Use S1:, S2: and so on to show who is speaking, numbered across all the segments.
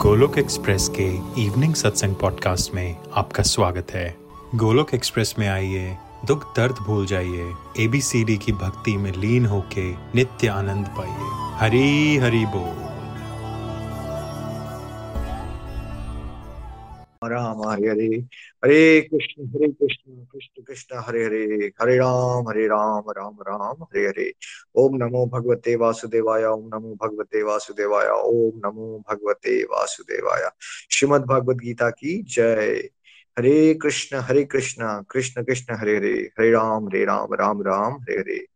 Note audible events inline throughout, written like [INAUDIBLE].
S1: Golok Express के evening सत्संग podcast में आपका स्वागत है। गोलोक एक्सप्रेस में आइए, दुख दर्द भूल जाइए एबीसीडी की भक्ति में लीन होके नित्य आनंद पाइए। हरी हरी बोल।
S2: हरे हरे हरे कृष्ण हरे कृष्ण कृष्ण कृष्ण हरे हरे हरे राम हरे राम राम राम हरे हरे ओम नमो भगवते वासुदेवाय, ओम नमो भगवते वासुदेवाय, ओम नमो भगवते वासुदेवाय। श्रीमद भगवद गीता की जय। हरे कृष्ण हरे कृष्ण कृष्ण कृष्ण हरे हरे हरे राम हरे राम राम राम हरे हरे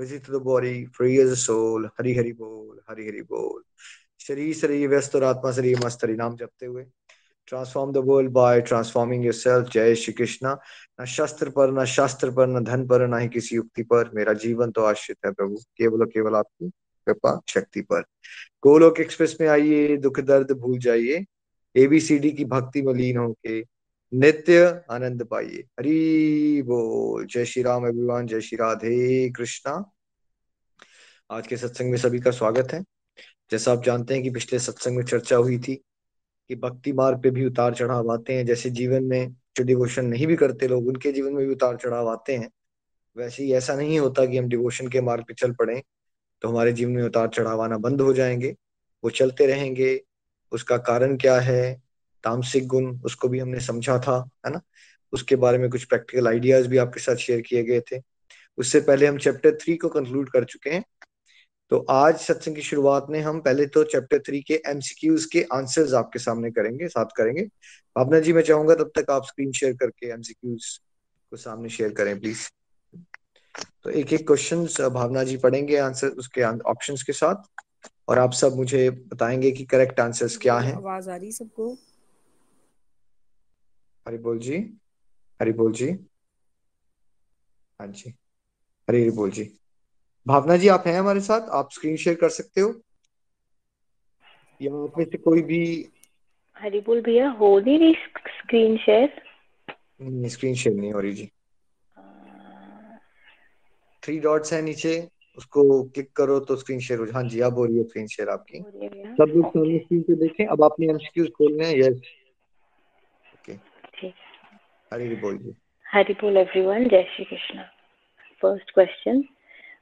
S2: visit the body, free as a soul Hari Hari बोल हरि हरि बोल। शरीर शरीर व्यस्त और आत्मा, शरीर मस्त हरि नाम जपते हुए। Transform world by transforming yourself जय श्री कृष्णा न शस्त्र पर न शास्त्र पर न धन पर न ही किसी युक्ति पर मेरा जीवन तो आश्रित है प्रभु केवल केवल आपकी कृपा शक्ति पर गोलोक एक्सप्रेस में आइए दुख दर्द भूल जाइए एबीसीडी की भक्ति में लीन होके नित्य आनंद पाइए हरी बोल जय श्री राम अभिमान जय श्री राधे कृष्णा आज के सत्संग में सभी का स्वागत है जैसा आप जानते हैं कि पिछले सत्संग में चर्चा हुई थी कि भक्ति मार्ग पे भी उतार चढ़ाव आते हैं। जैसे जीवन में जो डिवोशन नहीं भी करते लोग, उनके जीवन में भी उतार चढ़ाव आते हैं। वैसे ही ऐसा नहीं होता कि हम डिवोशन के मार्ग पे चल पड़े तो हमारे जीवन में उतार चढ़ाव आना बंद हो जाएँगे। वो चलते रहेंगे। उसका कारण क्या है? तामसिक गुण, उसको भी हमने समझा था, है ना? उसके बारे में कुछ प्रैक्टिकल आइडियाज़ भी आपके साथ शेयर किए गए थे। उससे पहले हम चैप्टर थ्री को कंक्लूड कर चुके हैं। तो आज सत्संग की शुरुआत में हम पहले तो चैप्टर थ्री के एमसीक्यूज के आंसर्स आपके सामने करेंगे साथ करेंगे। भावना जी मैं चाहूँगा तब तक आप स्क्रीन शेयर करके एमसीक्यूज को सामने शेयर करें प्लीज़ तो एक एक क्वेश्चन भावना जी पढ़ेंगे आंसर उसके ऑप्शन के साथ। और आप सब मुझे बताएँगे कि करेक्ट आंसर्स क्या हैं।
S3: आवाज़ आ रही सबको?
S2: हरी बोल जी हरी बोल जी। हाँ जी हरी हरी बोल जी। भावना जी आप हैं हमारे साथ? आप स्क्रीन शेयर कर सकते हो? या आप में से कोई भी?
S4: हरिबोल भैया हो नहीं रही स्क्रीन शेयर
S2: नहीं स्क्रीन शेयर नहीं हो रही जी। थ्री डॉट्स है नीचे उसको क्लिक करो तो स्क्रीन शेयर हो हाँ जी अब हो रही है स्क्रीन शेयर आपकी। सब लोग सामने स्क्रीन पे देखें। अब आपने एमसीक्यूज खोलने हैं? यस ओके हरी बोल जी।
S4: हरी बोल एवरीवन जय श्री कृष्ण। फ़र्स्ट क्वेश्चन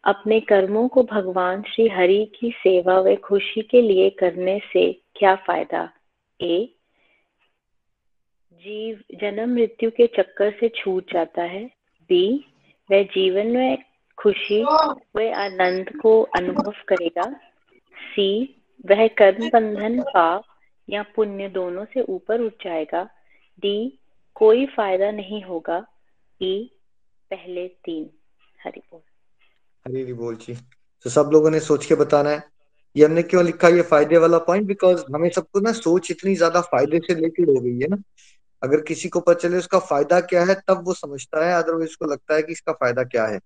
S4: अपने कर्मों को भगवान श्री हरि की सेवा व खुशी के लिए करने से क्या फ़ायदा? ए, जीव, जन्म मृत्यु के चक्कर से छूट जाता है। बी, वह जीवन में खुशी व आनंद को अनुभव करेगा। सी, वह कर्म बंधन पाप या पुण्य दोनों से ऊपर उठ जाएगा। डी, कोई फ़ायदा नहीं होगा। ई, पहले तीन। हरि बोल
S2: हरी बोल जी तो सब लोगों ने सोच के बताना है। ये हमने क्यों लिखा ये फ़ायदे वाला पॉइंट बिकॉज़ हमें सबको ना सोच इतनी ज़्यादा फ़ायदे से रिलेटेड हो गई है ना। अगर किसी को पता चले उसका फ़ायदा क्या है, तब वो समझता है। अदरवाइज़ उसको लगता है कि इसका फ़ायदा क्या है।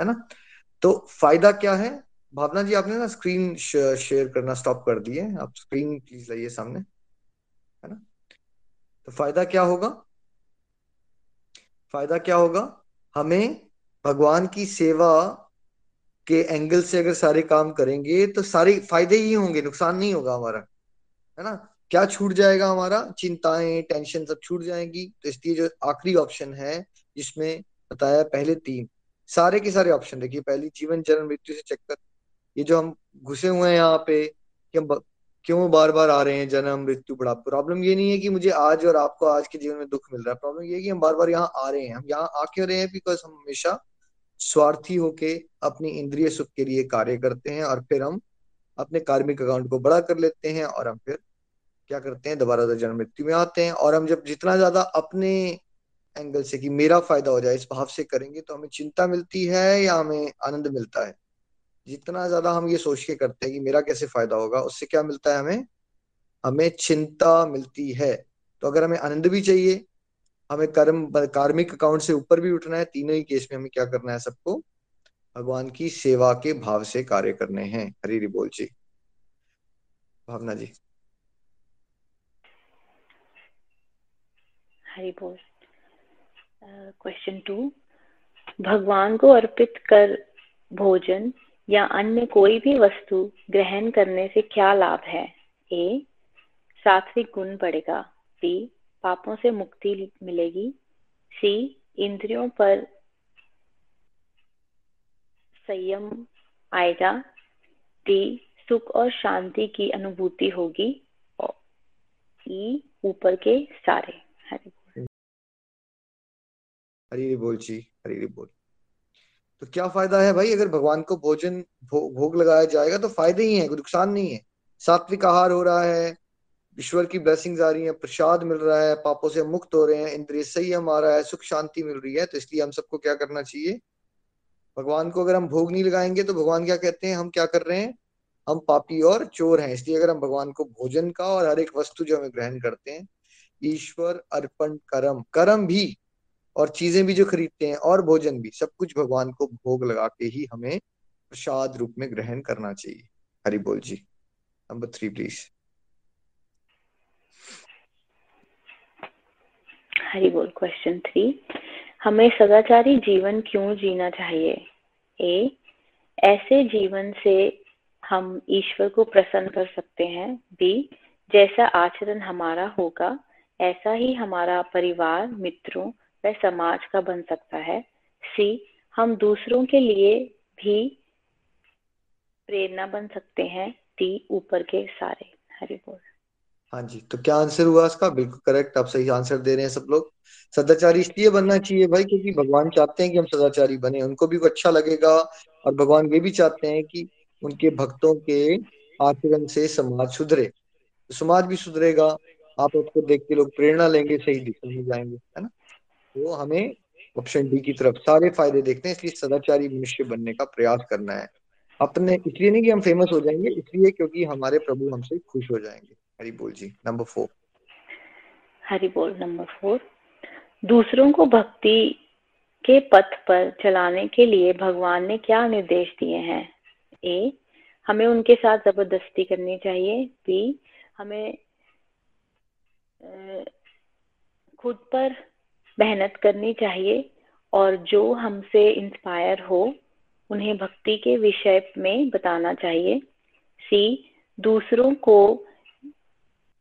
S2: है ना? तो फ़ायदा क्या है? भावना जी, आपने ना स्क्रीन शेयर करना स्टॉप कर दिए आप स्क्रीन प्लीज़ लाइए सामने। है ना? तो फ़ायदा क्या होगा? फ़ायदा क्या होगा? हमें भगवान की सेवा के एंगल से अगर सारे काम करेंगे तो सारे फ़ायदे ही होंगे, नुकसान नहीं होगा हमारा, है ना? क्या छूट जाएगा हमारा? चिंताएँ टेंशन सब छूट जाएँगी। तो इसलिए जो आखिरी ऑप्शन है, जिसमें बताया पहले तीन, सारे के सारे ऑप्शन देखिए पहली जीवन, जन्म, मृत्यु से चक्कर। ये जो हम घुसे हुए हैं यहाँ पे, कि हम क्यों बार बार आ रहे हैं, जन्म, मृत्यु बड़ा प्रॉब्लम ये नहीं है कि मुझे आज और आपको आज के जीवन में दुख मिल रहा है। प्रॉब्लम ये है कि हम बार बार यहाँ आ रहे हैं। हम यहाँ आ क्यों रहे हैं बिकॉज़ हम हमेशा स्वार्थी होके अपनी इंद्रिय सुख के लिए कार्य करते हैं और फिर हम अपने कार्मिक अकाउंट को बड़ा कर लेते हैं और हम फिर क्या करते हैं? दोबारा जन्म मृत्यु में आते हैं और हम जब जितना ज़्यादा अपने एंगल से कि मेरा फ़ायदा हो जाए, इस भाव से करेंगे तो हमें चिंता मिलती है या हमें आनंद मिलता है? जितना ज़्यादा हम ये सोच के करते हैं कि मेरा कैसे फ़ायदा होगा, उससे क्या मिलता है हमें? हमें चिंता मिलती है। तो अगर हमें आनंद भी चाहिए हमें कर्म कार्मिक अकाउंट से ऊपर भी उठना है। तीनों ही केस में हमें क्या करना है सबको? भगवान की सेवा के भाव से कार्य करने हैं। हरी बोल जी। भावना जी।
S4: हरी बोल। क्वेश्चन टू भगवान को अर्पित कर भोजन या अन्य कोई भी वस्तु ग्रहण करने से क्या लाभ है? ए, सात्विक गुण बढ़ेगा। डी पापों से मुक्ति मिलेगी। सी इंद्रियों पर संयम आएगा। डी सुख और शांति की अनुभूति होगी। और ई ऊपर के सारे। हरि
S2: हरी बोल जी हरी बोल। तो क्या फ़ायदा है भाई? अगर भगवान को भोजन भो, भोग लगाया जाएगा तो फ़ायदे ही है कोई नुकसान नहीं है। सात्विक आहार हो रहा है ईश्वर की ब्लेसिंग्स आ रही है, प्रसाद मिल रहा है, पापों से मुक्त हो रहे हैं, इंद्रिय आ रहा है, सुख शांति मिल रही है तो इसलिए हम सबको क्या करना चाहिए? भगवान को अगर हम भोग नहीं लगाएँगे तो भगवान क्या कहते हैं, हम क्या कर रहे हैं? हम पापी और चोर हैं, इसलिए अगर हम भगवान को भोजन का और हर एक वस्तु जो हमें ग्रहण करते हैं, ईश्वर अर्पण कर्म कर्म भी और चीज़ें भी जो खरीदते हैं और भोजन भी, सब कुछ भगवान को भोग लगा के ही हमें प्रसाद रूप में ग्रहण करना चाहिए। हरि बोल जी। नंबर थ्री प्लीज़
S4: हरि बोल क्वेश्चन थ्री हमें सदाचारी जीवन क्यों जीना चाहिए? ए ऐसे जीवन से हम ईश्वर को प्रसन्न कर सकते हैं। बी जैसा आचरण हमारा होगा, ऐसा ही हमारा परिवार, मित्रों व समाज का बन सकता है। सी हम दूसरों के लिए भी प्रेरणा बन सकते हैं। डी ऊपर के सारे। हरि बोल।
S2: हाँ जी तो क्या आंसर हुआ इसका? बिल्कुल करेक्ट आप सही आंसर दे रहे हैं सब लोग। सदाचारी इसलिए बनना चाहिए भाई, क्योंकि भगवान चाहते हैं कि हम सदाचारी बने, उनको भी अच्छा लगेगा और भगवान ये भी चाहते हैं कि उनके भक्तों के आचरण से समाज सुधरे। तो समाज भी सुधरेगा, आप उसको देख के लोग प्रेरणा लेंगे, सही दिशा में जाएँगे, है ना? तो हमें ऑप्शन डी की तरफ़ सारे फ़ायदे देखते हैं, इसलिए सदाचारी मनुष्य बनने का प्रयास करना है। अपने, इसलिए नहीं कि हम फ़ेमस हो जाएँगे, इसलिए क्योंकि हमारे प्रभु हमसे खुश हो जाएँगे। हरी बोल जी नंबर फोर
S4: हरि बोल नंबर फोर दूसरों को भक्ति के पथ पर चलाने के लिए भगवान ने क्या निर्देश दिए हैं? ए, हमें उनके साथ ज़बरदस्ती करनी चाहिए। बी हमें खुद पर मेहनत करनी चाहिए और जो हमसे इंस्पायर हो, उन्हें भक्ति के विषय में बताना चाहिए। सी दूसरों को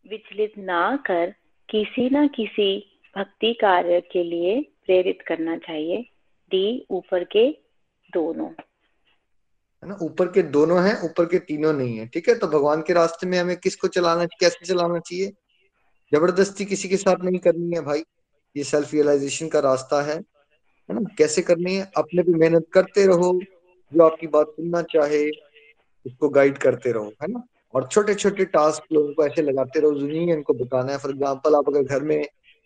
S4: विचलित ना कर किसी न किसी भक्ति कार्य के लिए प्रेरित करना चाहिए। डी, ऊपर के दोनों।
S2: है ना? ऊपर के दोनों हैं, ऊपर के तीनों नहीं है। ठीक है? तो भगवान के रास्ते में हमें किसको चलाना, कैसे चलाना चाहिए? ज़बरदस्ती किसी के साथ नहीं करनी है भाई। ये सेल्फ रियलाइजेशन का रास्ता है। है ना? कैसे करनी है? अपने भी मेहनत करते रहो। जो आपकी बात सुनना चाहे, उसको गाइड करते रहो। है ना? और छोटे छोटे टास्क लोगों को ऐसे लगाते रहो ज़रूरी है इनको बताना है। फॉर एग्ज़ाम्पल आप अगर घर में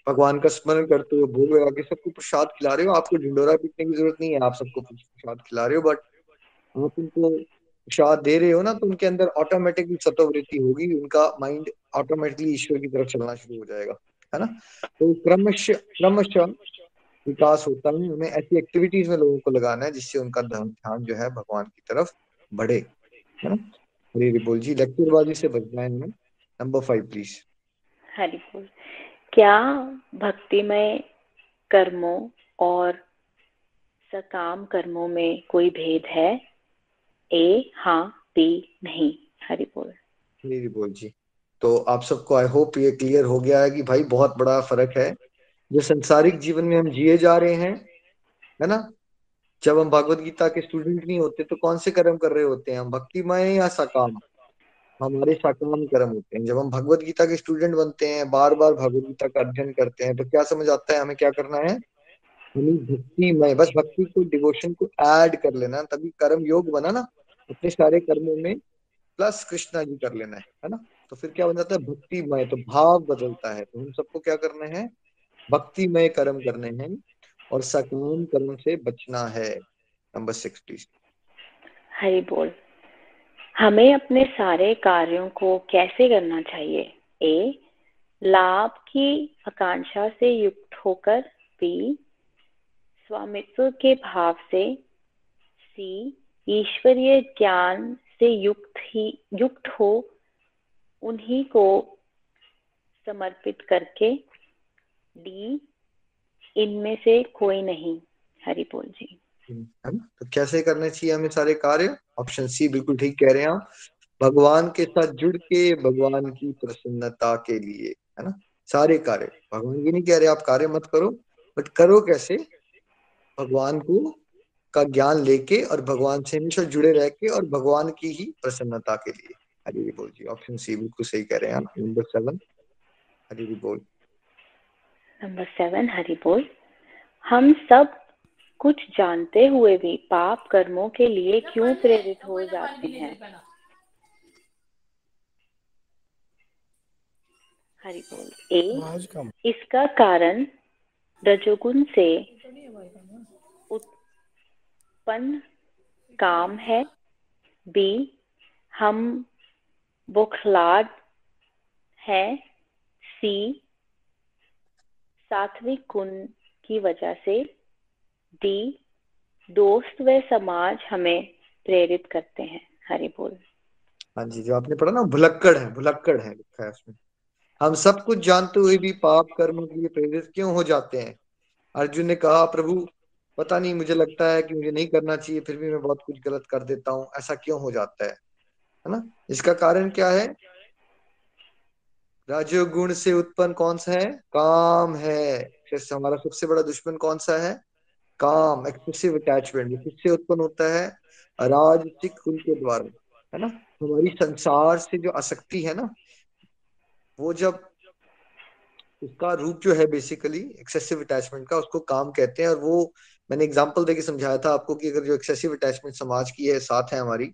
S2: भगवान का स्मरण करते हो, भोग लगा के सबको प्रसाद खिला रहे हो, आपको ढिंडोरा पीटने की ज़रूरत नहीं है, आप सबको प्रसाद खिला रहे हो बट आप उनको प्रसाद दे रहे हो ना तो उनके अंदर ऑटोमेटिकली सतोवृत्ति होगी, उनका माइंड ऑटोमेटिकली ईश्वर की तरफ़ चलना शुरू हो जाएगा, है ना? तो क्रमश क्रमश विकास होता है हमें ऐसी एक्टिविटीज़ में लोगों को लगाना है जिससे उनका ध्यान जो है भगवान की तरफ़ बढ़े, है ना? हरी बोल जी लेक्चरबाजी से बचना है हमें नंबर फाइव प्लीज़
S4: हरी बोल क्या भक्तिमय कर्मों और सकाम कर्मों में कोई भेद है? ए हाँ बी नहीं। हरी बोल
S2: हरी बोल जी तो आप सबको आई होप ये क्लियर हो गया है कि भाई बहुत बड़ा फ़र्क है। जो संसारिक जीवन में हम जिए जा रहे हैं है ना? जब हम भगवत गीता के स्टूडेंट नहीं होते तो कौन से कर्म कर रहे होते हैं हम? भक्तिमय या सकाम? हमारे सकाम कर्म होते हैं। जब हम भगवत गीता के स्टूडेंट बनते हैं बार बार भगवत गीता का अध्ययन करते हैं तो क्या समझ आता है हमें क्या करना है? हमें भक्तिमय, बस भक्ति को डिवोशन को ऐड कर लेना, तभी कर्म योग बना ना। अपने सारे कर्मों में प्लस कृष्णा जी कर लेना है है ना? तो फिर क्या बन जाता है? भक्तिमय तो भाव बदलता है। तो हम सबको क्या करना है? भक्तिमय कर्म करने हैं। और सकाम कर्म से बचना है। नंबर
S4: हरि बोल। हमें अपने सारे कार्यों को कैसे करना चाहिए? ए, लाभ की आकांक्षा से युक्त होकर। बी, स्वामित्व के भाव से। सी, ईश्वरीय ज्ञान से युक्त ही, युक्त हो। उन्हीं को समर्पित करके। डी इनमें से कोई नहीं हरि बोल जी
S2: तो कैसे करने चाहिए हमें सारे कार्य? ऑप्शन सी बिल्कुल ठीक कह रहे हैं भगवान के साथ जुड़ के, भगवान की प्रसन्नता के लिए, है ना? सारे कार्य। भगवान ये नहीं कह रहे आप कार्य मत करो बट करो कैसे? भगवान को, का ज्ञान लेके और भगवान से हमेशा जुड़े रह के और भगवान की ही प्रसन्नता के लिए। हरी बोल जी ऑप्शन सी बिल्कुल सही कह रहे हैं नंबर सेवन हरी बोल
S4: नंबर सेवन हरी बोल। हम सब कुछ जानते हुए भी पाप कर्मों के लिए क्यों प्रेरित हो जाते हैं हरि बोल। ए इसका कारण रजोगुण से उत्पन्न काम है। बी हम बुखलाड है। सी सात्विक गुण की वजह से डी दोस्त व समाज हमें प्रेरित करते हैं। हरि बोल।
S2: हाँ जी, जो आपने पढ़ा ना, भुलक्कड़ है भुलक्कड़ है लिखा है उसमें। हम सब कुछ जानते हुए भी पाप कर्म के लिए प्रेरित क्यों हो जाते हैं? अर्जुन ने कहा, प्रभु, पता नहीं, मुझे लगता है कि मुझे नहीं करना चाहिए, फिर भी मैं बहुत कुछ गलत कर देता हूँ, ऐसा क्यों हो जाता है? है ना? इसका कारण क्या है? राजोगुण से उत्पन्न कौन सा है? काम है। हमारा सबसे बड़ा दुश्मन कौन सा है? काम एक्सेसिव अटैचमेंट किससे उत्पन्न होता है? राजसिक गुण के द्वारा, है ना? हमारी संसार से जो आसक्ति है ना, वो जब उसका रूप जो है बेसिकली एक्सेसिव अटैचमेंट का, उसको काम कहते हैं। और वो, मैंने एग्जांपल देके समझाया था आपको कि अगर जो एक्सेसिव अटैचमेंट समाज की है, साथ है हमारी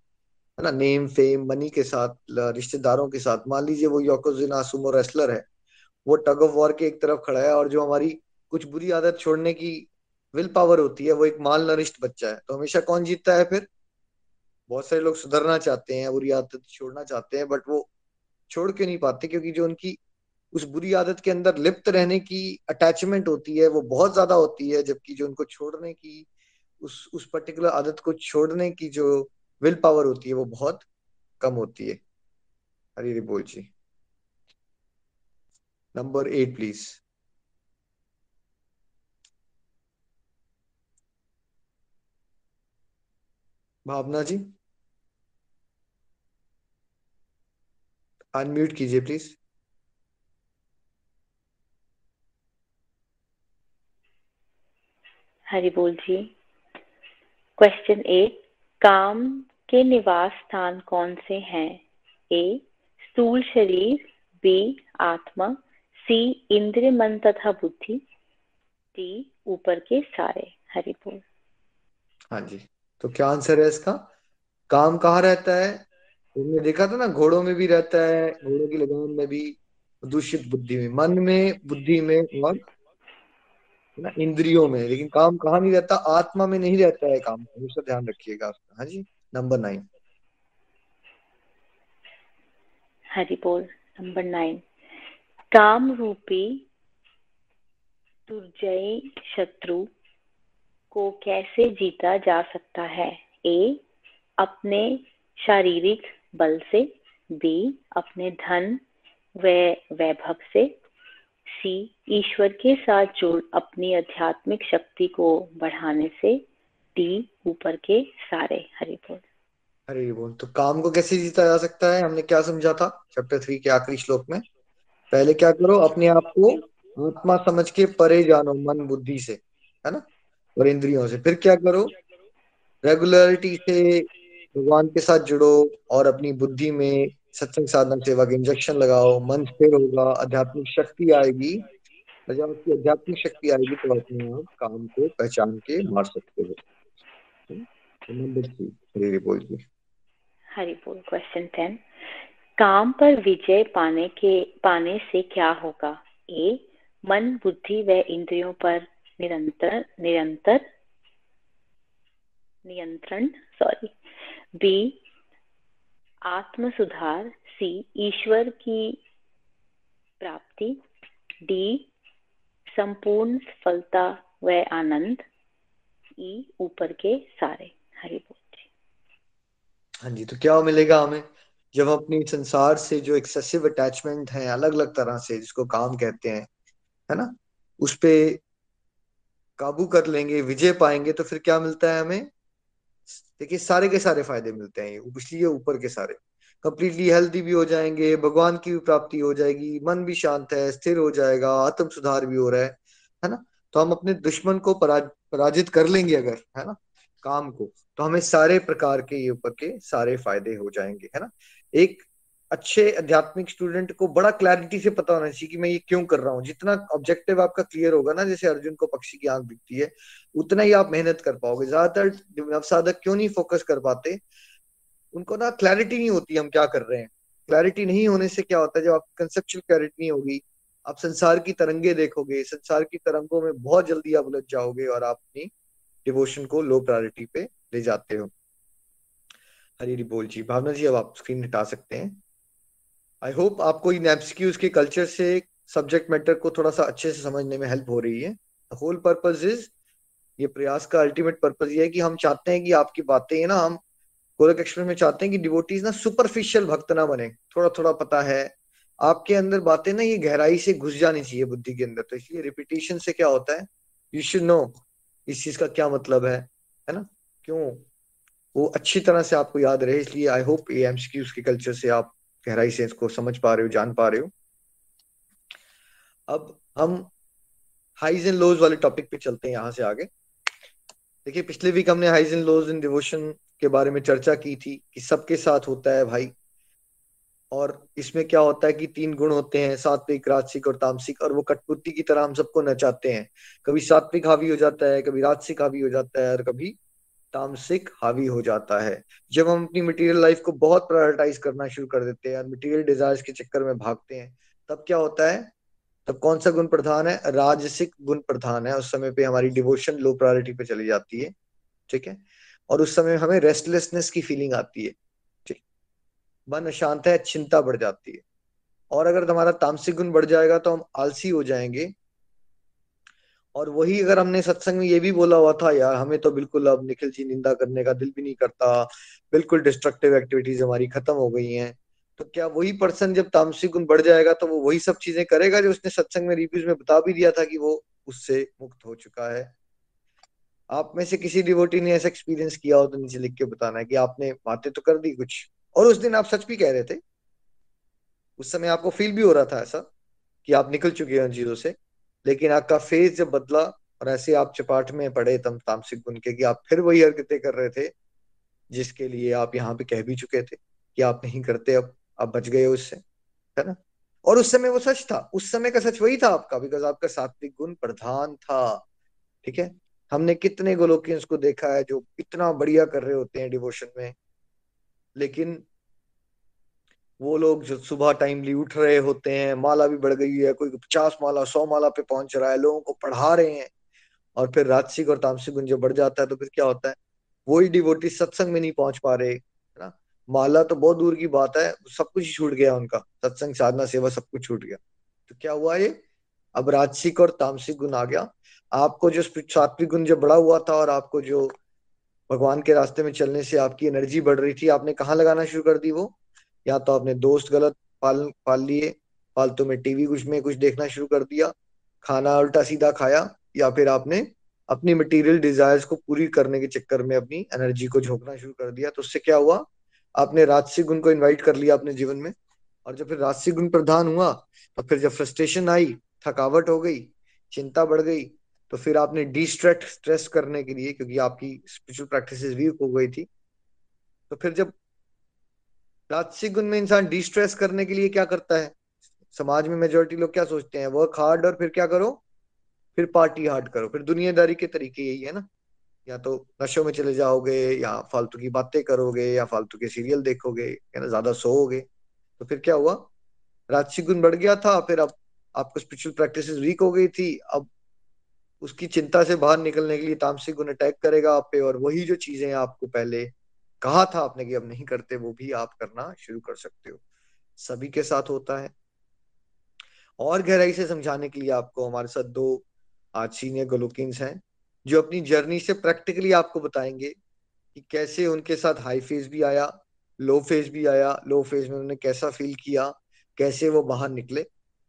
S2: है ना नेम फेम मनी के साथ रिश्तेदारों के साथ। मान लीजिए वो योकोजिना सुमो रेसलर है। वो टग ऑफ़ वॉर के एक तरफ़ खड़ा है और जो हमारी कुछ बुरी आदत छोड़ने की विल पावर होती है, वो एक माल नरिष्ट बच्चा है। तो हमेशा कौन जीतता है फिर? बहुत सारे लोग सुधरना चाहते हैं, बुरी आदत छोड़ना चाहते हैं बट वो छोड़ के नहीं पाते? क्योंकि जो उनकी उस बुरी आदत के अंदर लिप्त रहने की अटैचमेंट होती है, वो बहुत ज़्यादा होती है, जबकि जो उनको छोड़ने की, उस उस पर्टिकुलर आदत को छोड़ने की जो विल पावर होती है, वो बहुत कम होती है। हरी बोल जी। Number eight please Bhavna ji. Unmute कीजिए प्लीज़
S4: हरी बोल जी। क्वेश्चन एट काम के निवास स्थान कौन से हैं? ए, स्थूल शरीर, बी, आत्मा, सी इंद्र मन तथा बुद्धि, डी, ऊपर के सारे। हरि बोल
S2: हाँ जी तो क्या आंसर है इसका? काम कहाँ रहता है? तुमने देखा था ना, घोड़ों में भी रहता है, घोड़ों की लगाम में भी, दूषित बुद्धि में, मन में, बुद्धि में और ना, इंद्रियों में। लेकिन काम कहाँ नहीं रहता? आत्मा में नहीं रहता है काम। हमेशा ध्यान रखिएगा हाँ जी। नंबर नाइन
S4: हरी बोल नंबर नाइन काम रूपी दुर्जय शत्रु को कैसे जीता जा सकता है? ए अपने शारीरिक बल से. बी अपने धन व, वैभव से. सी ईश्वर के साथ जुड़ अपनी आध्यात्मिक शक्ति को बढ़ाने से. डी ऊपर के सारे हरि बोल
S2: हरि बोल तो काम को कैसे जीता जा सकता है? हमने क्या समझा था? चैप्टर थ्री के आखिरी श्लोक में। पहले क्या करो, अपने आप को आत्मा समझ के परे जानो, मन बुद्धि से, है ना? और इंद्रियों से। फिर क्या करो? रेगुलरिटी से भगवान के साथ जुड़ो और अपनी बुद्धि में सत्संग साधना सेवा के इंजेक्शन लगाओ। मन स्थिर होगा, आध्यात्मिक शक्ति आएगी। जब आपकी आध्यात्मिक शक्ति आएगी तो अपने आप काम को पहचान के मार सकते हो। नंबर थ्री हरी बोल जी।
S4: हरी बोल क्वेश्चन टेन काम पर विजय पाने के, पाने से क्या होगा? ए मन, बुद्धि व इंद्रियों पर निरंतर निरंतर, नियंत्रण सॉरी बी आत्म सुधार सी ईश्वर की प्राप्ति डी संपूर्ण सफलता व आनंद ई ऊपर के सारे। हरि बोल जी
S2: हाँ जी तो क्या मिलेगा हमें? जब अपनी संसार से जो एक्सेसिव अटैचमेंट है अलग अलग तरह से जिसको काम कहते हैं है ना? उस पे काबू कर लेंगे विजय पाएँगे तो फिर क्या मिलता है हमें? देखिए सारे के सारे फ़ायदे मिलते हैं इसलिए ऊपर के सारे। कंप्लीटली हेल्दी भी हो जाएँगे भगवान की भी प्राप्ति हो जाएगी मन भी शांत है स्थिर हो जाएगा आत्म सुधार भी हो रहा है है ना? तो हम अपने दुश्मन को पराज, पराजित कर लेंगे अगर है ना? काम को तो हमें सारे प्रकार के ये ऊपर के सारे फ़ायदे हो जाएँगे, है ना? एक अच्छे आध्यात्मिक स्टूडेंट को बड़ा क्लैरिटी से पता होना चाहिए कि मैं ये क्यों कर रहा हूँ। जितना ऑब्जेक्टिव आपका क्लियर होगा ना, जैसे अर्जुन को पक्षी की आँख दिखती है, उतना ही आप मेहनत कर पाओगे। ज़्यादातर नवसाधक क्यों नहीं फोकस कर पाते? उनको ना क्लैरिटी नहीं होती हम क्या कर रहे हैं। क्लैरिटी नहीं होने से क्या होता है, जब आप कंसेप्चुअल क्लैरिटी नहीं होगी, आप संसार की तरंगे देखोगे, संसार की तरंगों में बहुत जल्दी आप उलझ जाओगे और आप अपनी डिवोशन को लो प्रायोरिटी पे ले जाते हो। हरी बोल जी। भावना जी, अब आप स्क्रीन हटा सकते हैं। आई होप आपको इन एमसीक्यूज के कल्चर से सब्जेक्ट मैटर को थोड़ा सा अच्छे से समझने में हेल्प हो रही है। होल पर्पज इज़ ये प्रयास का अल्टीमेट पर्पज ये है कि हम चाहते हैं कि आपकी बातें ना, हम गोलक एक्सप्रेस में चाहते हैं कि डिवोटीज ना सुपरफिशियल भक्त ना बने। थोड़ा थोड़ा पता है। आपके अंदर बातें ना ये गहराई से घुस जानी चाहिए बुद्धि के अंदर। तो इसलिए रिपीटेशन से क्या होता है? यू शुड नो इस चीज़ का क्या मतलब है? है ना? क्यों? वो अच्छी तरह से आपको याद रहे, इसलिए आई होप ए एमसीक्यूज के कल्चर से आप गहराई से इसको समझ पा रहे हो, जान पा रहे हो। अब हम हाइज एंड लोज वाले टॉपिक पे चलते हैं यहाँ से आगे। देखिए, पिछले वीक हमने highs and lows in devotion के बारे में चर्चा की थी कि सबके साथ होता है भाई। और इसमें क्या होता है कि तीन गुण होते हैं, सात्विक, राजसिक और तामसिक, और वो कठपुतली की तरह हम सबको नचाते हैं। कभी सात्विक हावी हो जाता है, कभी राजसिक हावी हो जाता है, और कभी तामसिक हावी हो जाता है। जब हम अपनी मटेरियल लाइफ को बहुत प्रायोरिटाइज करना शुरू कर देते हैं और मटेरियल डिजायर्स के चक्कर में भागते हैं, तब क्या होता है? तब कौन सा गुण प्रधान है? राजसिक गुण प्रधान है। उस समय पे हमारी डिवोशन लो प्रायोरिटी पे चली जाती है, ठीक है? और उस समय हमें रेस्टलेसनेस की फीलिंग आती है। मन अशांत है, चिंता बढ़ जाती है। और अगर हमारा तामसिक गुण बढ़ जाएगा तो हम आलसी हो जाएँगे। और वही अगर हमने सत्संग में ये भी बोला हुआ था, यार हमें तो बिल्कुल अब निखिल जी निंदा करने का दिल भी नहीं करता, बिल्कुल डिस्ट्रक्टिव एक्टिविटीज़ हमारी खत्म हो गई हैं। तो क्या वही पर्सन जब तामसिक गुण बढ़ जाएगा तो वो वही सब चीज़ें करेगा जो उसने सत्संग में रिव्यूज़ में बता भी दिया था कि वो उससे मुक्त हो चुका है? आप में से किसी डिवोटी ने ऐसा एक्सपीरियंस किया हो तो नीचे लिख के बताना है कि आपने बातें तो कर दी कुछ। और उस दिन आप सच भी कह रहे थे। उस समय आपको फील भी हो रहा था ऐसा कि आप निकल चुके हैं उन चीज़ों से। लेकिन आपका फेस जब बदला और ऐसे आप चपाट में पड़े तम तामसिक गुण के कि आप फिर वही हरकतें कर रहे थे, जिसके लिए आप यहाँ पे कह भी चुके थे कि आप नहीं करते, अब आप बच गए उससे है ना? और उस समय वो सच था। उस समय का सच वही था आपका बिकॉज़ आपका सात्विक गुण प्रधान था, ठीक है? हमने कितने गोलोकियंस को देखा है जो इतना बढ़िया कर रहे होते हैं डिवोशन में। लेकिन वो लोग जो सुबह टाइमली उठ रहे होते हैं, माला भी बढ़ गई है, कोई पचास माला, सौ माला पे पहुँच रहा है, लोगों को पढ़ा रहे हैं और फिर राजसिक और तामसिक गुण जब बढ़ जाता है तो फिर क्या होता है? वही डिवोटी सत्संग में नहीं पहुँच पा रहे, है ना? माला तो बहुत दूर की बात है सब कुछ छूट गया उनका, सत्संग, साधना, सेवा सब कुछ छूट गया। तो क्या हुआ ये? अब राजसिक और तामसिक गुण आ गया। आपको जो सात्विक गुण जो बढ़ा हुआ था और आपको जो भगवान के रास्ते में चलने से आपकी एनर्जी बढ़ रही थी। आपने कहाँ लगाना शुरू कर दी वो? या तो आपने दोस्त गलत पाल पाल लिए, फालतू में टीवी कुछ में कुछ देखना शुरू कर दिया, खाना उल्टा सीधा खाया, या फिर आपने अपनी मटेरियल डिजायर्स को पूरी करने के चक्कर में अपनी एनर्जी को झोंकना शुरू कर दिया। तो उससे क्या हुआ? आपने राजसी गुण को इनवाइट कर लिया अपने जीवन में। और जब फिर राजसी गुण प्रधान हुआ तो फिर जब फ्रस्ट्रेशन आई, थकावट हो गई, चिंता बढ़ गई तो फिर आपने डिस्ट्रैक्ट स्ट्रेस करने के लिए, क्योंकि आपकी स्पिरिचुअल प्रैक्टिस वीक हो गई थी तो फिर जब राजसिक गुण में इंसान डिस्ट्रेस करने के लिए क्या करता है? समाज में मेजोरिटी लोग क्या सोचते हैं? वर्क हार्ड और फिर क्या करो? फिर पार्टी हार्ड करो। फिर दुनियादारी के तरीके यही है ना? या तो नशों में चले जाओगे, या फालतू की बातें करोगे, या फालतू के सीरियल देखोगे, या ना ज़्यादा सोओगे तो फिर क्या हुआ? राजसिक गुण बढ़ गया था, फिर अब आपको स्पिरिचुअल प्रैक्टिस वीक हो गई थी, अब उसकी चिंता से बाहर निकलने के लिए तामसिक गुण अटैक करेगा आप पे और वही जो चीज़ें आपको पहले कहा था आपने कि अब नहीं करते, वो भी आप करना शुरू कर सकते हो। सभी के साथ होता है। और गहराई से समझाने के लिए आपको हमारे साथ दो आज सीनियर गोलोकिन्स हैं, जो अपनी जर्नी से प्रैक्टिकली आपको बताएँगे कि कैसे उनके साथ हाई फ़ेज़ भी आया लो फ़ेज़ भी आया। लो फ़ेज़ में उन्होंने कैसा फील किया, कैसे वो बाहर निकले,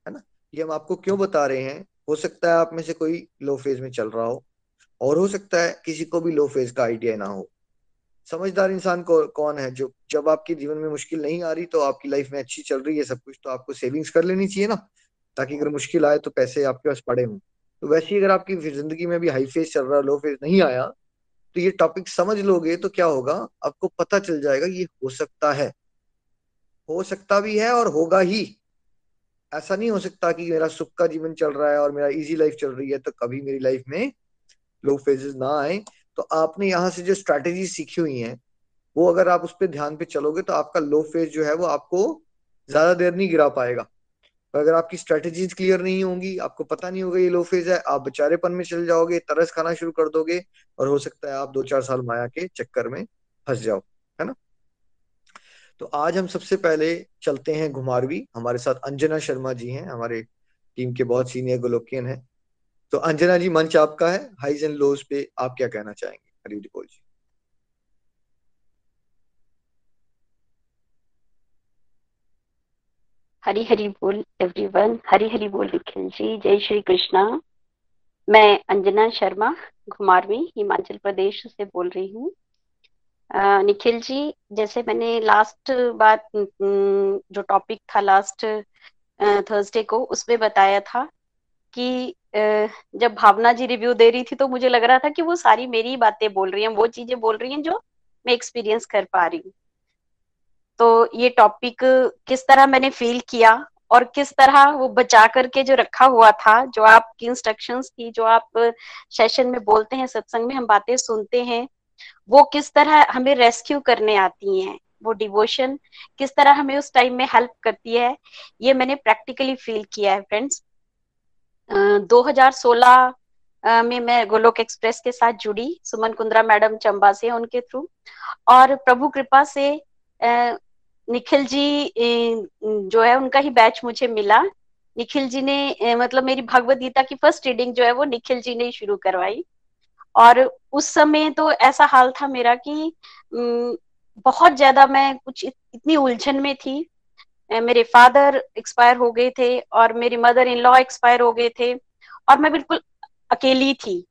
S2: है ना? ये हम आपको क्यों बता रहे हैं? हो सकता है आप में से कोई लो फ़ेज़ में चल रहा हो, और हो सकता है किसी को भी लो फ़ेज़ का आइडिया ना हो। समझदार इंसान को, कौन है जो, जब आपके जीवन में मुश्किल नहीं आ रही तो आपकी लाइफ में अच्छी चल रही है सब कुछ तो आपको सेविंग्स कर लेनी चाहिए ना, ताकि अगर मुश्किल आए तो पैसे आपके पास पड़े हों। तो वैसे ही अगर आपकी ज़िंदगी में भी हाई फ़ेज़ चल रहा है लो फ़ेज़ नहीं आया तो ये टॉपिक समझ लोगे तो क्या होगा, आपको पता चल जाएगा ये हो सकता है। हो सकता भी है और होगा ही। ऐसा नहीं हो सकता कि मेरा सुख का जीवन चल रहा है और मेरा इजी लाइफ चल रही है तो कभी मेरी लाइफ में लो फेजेस ना आए। तो आपने यहाँ से जो स्ट्रैटेजी सीखी हुई है, वो अगर आप उस पर ध्यान पे चलोगे तो आपका लो फ़ेज़ जो है वो आपको ज़्यादा देर नहीं गिरा पाएगा। तो अगर आपकी स्ट्रेटेजीज क्लियर नहीं होंगी, आपको पता नहीं होगा ये लो फ़ेज़ है, आप बेचारेपन में चल जाओगे, तरस खाना शुरू कर दोगे, और हो सकता है आप दो चार साल माया के चक्कर में फंस जाओ, है ना? तो आज हम सबसे पहले चलते हैं घुमारवी। हमारे साथ अंजना शर्मा जी हैं, हमारे टीम के बहुत सीनियर गोलोकियन हैं। तो अंजना जी, मंच आपका है हाइज एंड लोज पे आप क्या कहना चाहेंगे? हरी बोल जी।
S3: हरी हरी बोल एवरीवन हरी हरी बोल निखिल जी। जय श्री कृष्णा। मैं अंजना शर्मा, घुमारवी, हिमाचल प्रदेश से बोल रही हूँ। निखिल जी, जैसे मैंने लास्ट बात जो टॉपिक था लास्ट थर्सडे को, उसमें बताया था कि जब भावना जी रिव्यू दे रही थी तो मुझे लग रहा था कि वो सारी मेरी बातें बोल रही हैं, वो चीज़ें बोल रही हैं जो मैं एक्सपीरियंस कर पा रही हूँ। तो ये टॉपिक किस तरह मैंने फील किया और किस तरह वो बचा करके जो रखा हुआ था, जो आपकी इंस्ट्रक्शंस थी जो आप सेशन में बोलते हैं, सत्संग में हम बातें सुनते हैं वो किस तरह हमें रेस्क्यू करने आती हैं, वो डिवोशन किस तरह हमें उस टाइम में हेल्प करती है, ये मैंने प्रैक्टिकली फील किया है, फ्रेंड्स। 2016 में मैं गोलोक एक्सप्रेस के साथ जुड़ी, सुमन कुंद्रा मैडम चंबा से उनके थ्रू। और प्रभु कृपा से निखिल जी जो है उनका ही बैच मुझे मिला। निखिल जी ने मतलब मेरी भगवत गीता की फ़र्स्ट रीडिंग जो है वो निखिल जी ने शुरू करवाई। और उस समय तो ऐसा हाल था मेरा कि बहुत ज़्यादा मैं कुछ इतनी उलझन में थी। मेरे फादर एक्सपायर हो गए थे और मेरी मदर इन लॉ एक्सपायर हो गए थे और मैं बिल्कुल अकेली थी।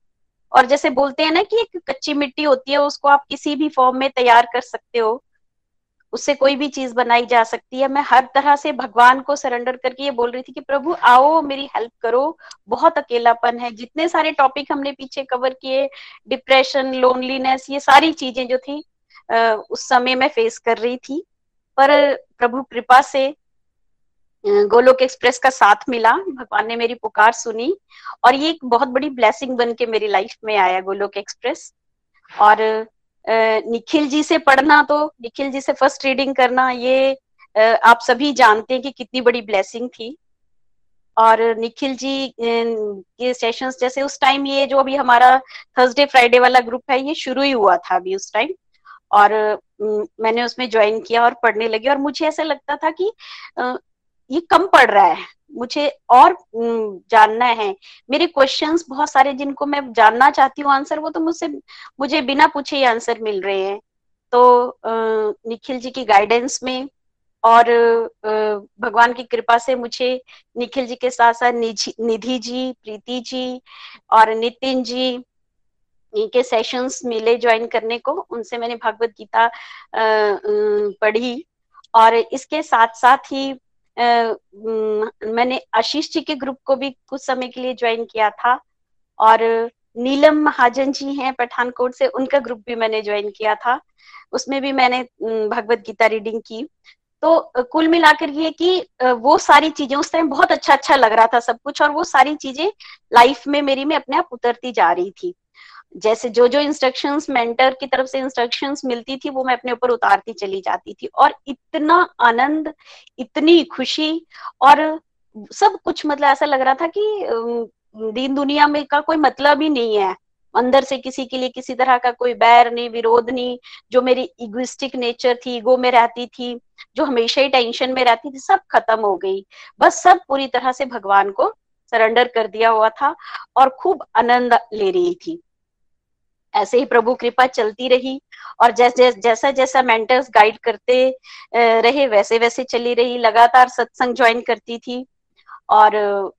S3: और जैसे बोलते हैं ना कि एक कच्ची मिट्टी होती है, उसको आप किसी भी फॉर्म में तैयार कर सकते हो। उससे कोई भी चीज़ बनाई जा सकती है। मैं हर तरह से भगवान को सरेंडर करके ये बोल रही थी कि, प्रभु, आओ, मेरी हेल्प करो। बहुत अकेलापन है। जितने सारे टॉपिक हमने पीछे कवर किए डिप्रेशन लोनलीनेस ये सारी चीज़ें जो थी उस समय मैं फेस कर रही थी। पर प्रभु, कृपा से गोलोक एक्सप्रेस का साथ मिला। भगवान ने मेरी पुकार सुनी और ये एक बहुत बड़ी ब्लेसिंग बन के मेरी लाइफ में आया, गोलोक एक्सप्रेस और निखिल जी से पढ़ना तो निखिल जी से फ़र्स्ट रीडिंग करना, ये आप सभी जानते हैं कि कितनी बड़ी ब्लेसिंग थी। और निखिल जी के सेशंस जैसे उस टाइम ये जो अभी हमारा थर्सडे फ्राइडे वाला ग्रुप है, ये शुरू ही हुआ था अभी उस टाइम और मैंने उसमें ज्वाइन किया और पढ़ने लगी। और मुझे ऐसा लगता था कि ये कम पढ़ रहा है। मुझे और जानना है। मेरे क्वेश्चंस बहुत सारे जिनको मैं जानना चाहती हूँ आंसर वो तो मुझसे, मुझे बिना पूछे ही आंसर मिल रहे हैं। तो निखिल जी की गाइडेंस में और भगवान की कृपा से मुझे निखिल जी के साथ साथ निधि जी, प्रीति जी और नितिन जी के सेशंस मिले ज्वाइन करने को। उनसे मैंने भगवत गीता पढ़ी और इसके साथ साथ ही मैंने आशीष जी के ग्रुप को भी कुछ समय के लिए ज्वाइन किया था और नीलम महाजन जी हैं पठानकोट से, उनका ग्रुप भी मैंने ज्वाइन किया था। उसमें भी मैंने भगवत गीता रीडिंग की। तो कुल मिलाकर ये कि वो सारी चीज़ें उस टाइम बहुत अच्छा अच्छा लग रहा था सब कुछ और वो सारी चीज़ें लाइफ में मेरी में अपने आप उतरती जा रही थी। जैसे जो जो इंस्ट्रक्शंस मेंटर की तरफ़ से इंस्ट्रक्शंस मिलती थी, वो मैं अपने ऊपर उतारती चली जाती थी। और इतना आनंद, इतनी खुशी और सब कुछ मतलब ऐसा लग रहा था कि दीन दुनिया में का कोई मतलब ही नहीं है। अंदर से किसी के लिए किसी तरह का कोई बैर नहीं, विरोध नहीं, जो मेरी इग्विस्टिक नेचर थी ईगो में रहती थी, जो हमेशा ही टेंशन में रहती थी, सब खत्म हो गई। बस सब पूरी तरह से भगवान को सरेंडर कर दिया हुआ था और खूब आनंद ले रही थी। ऐसे ही प्रभु कृपा चलती रही और जैसे, जैसा जैसा मेंटर्स गाइड करते रहे, वैसे वैसे चली रही। लगातार सत्संग ज्वाइन करती थी और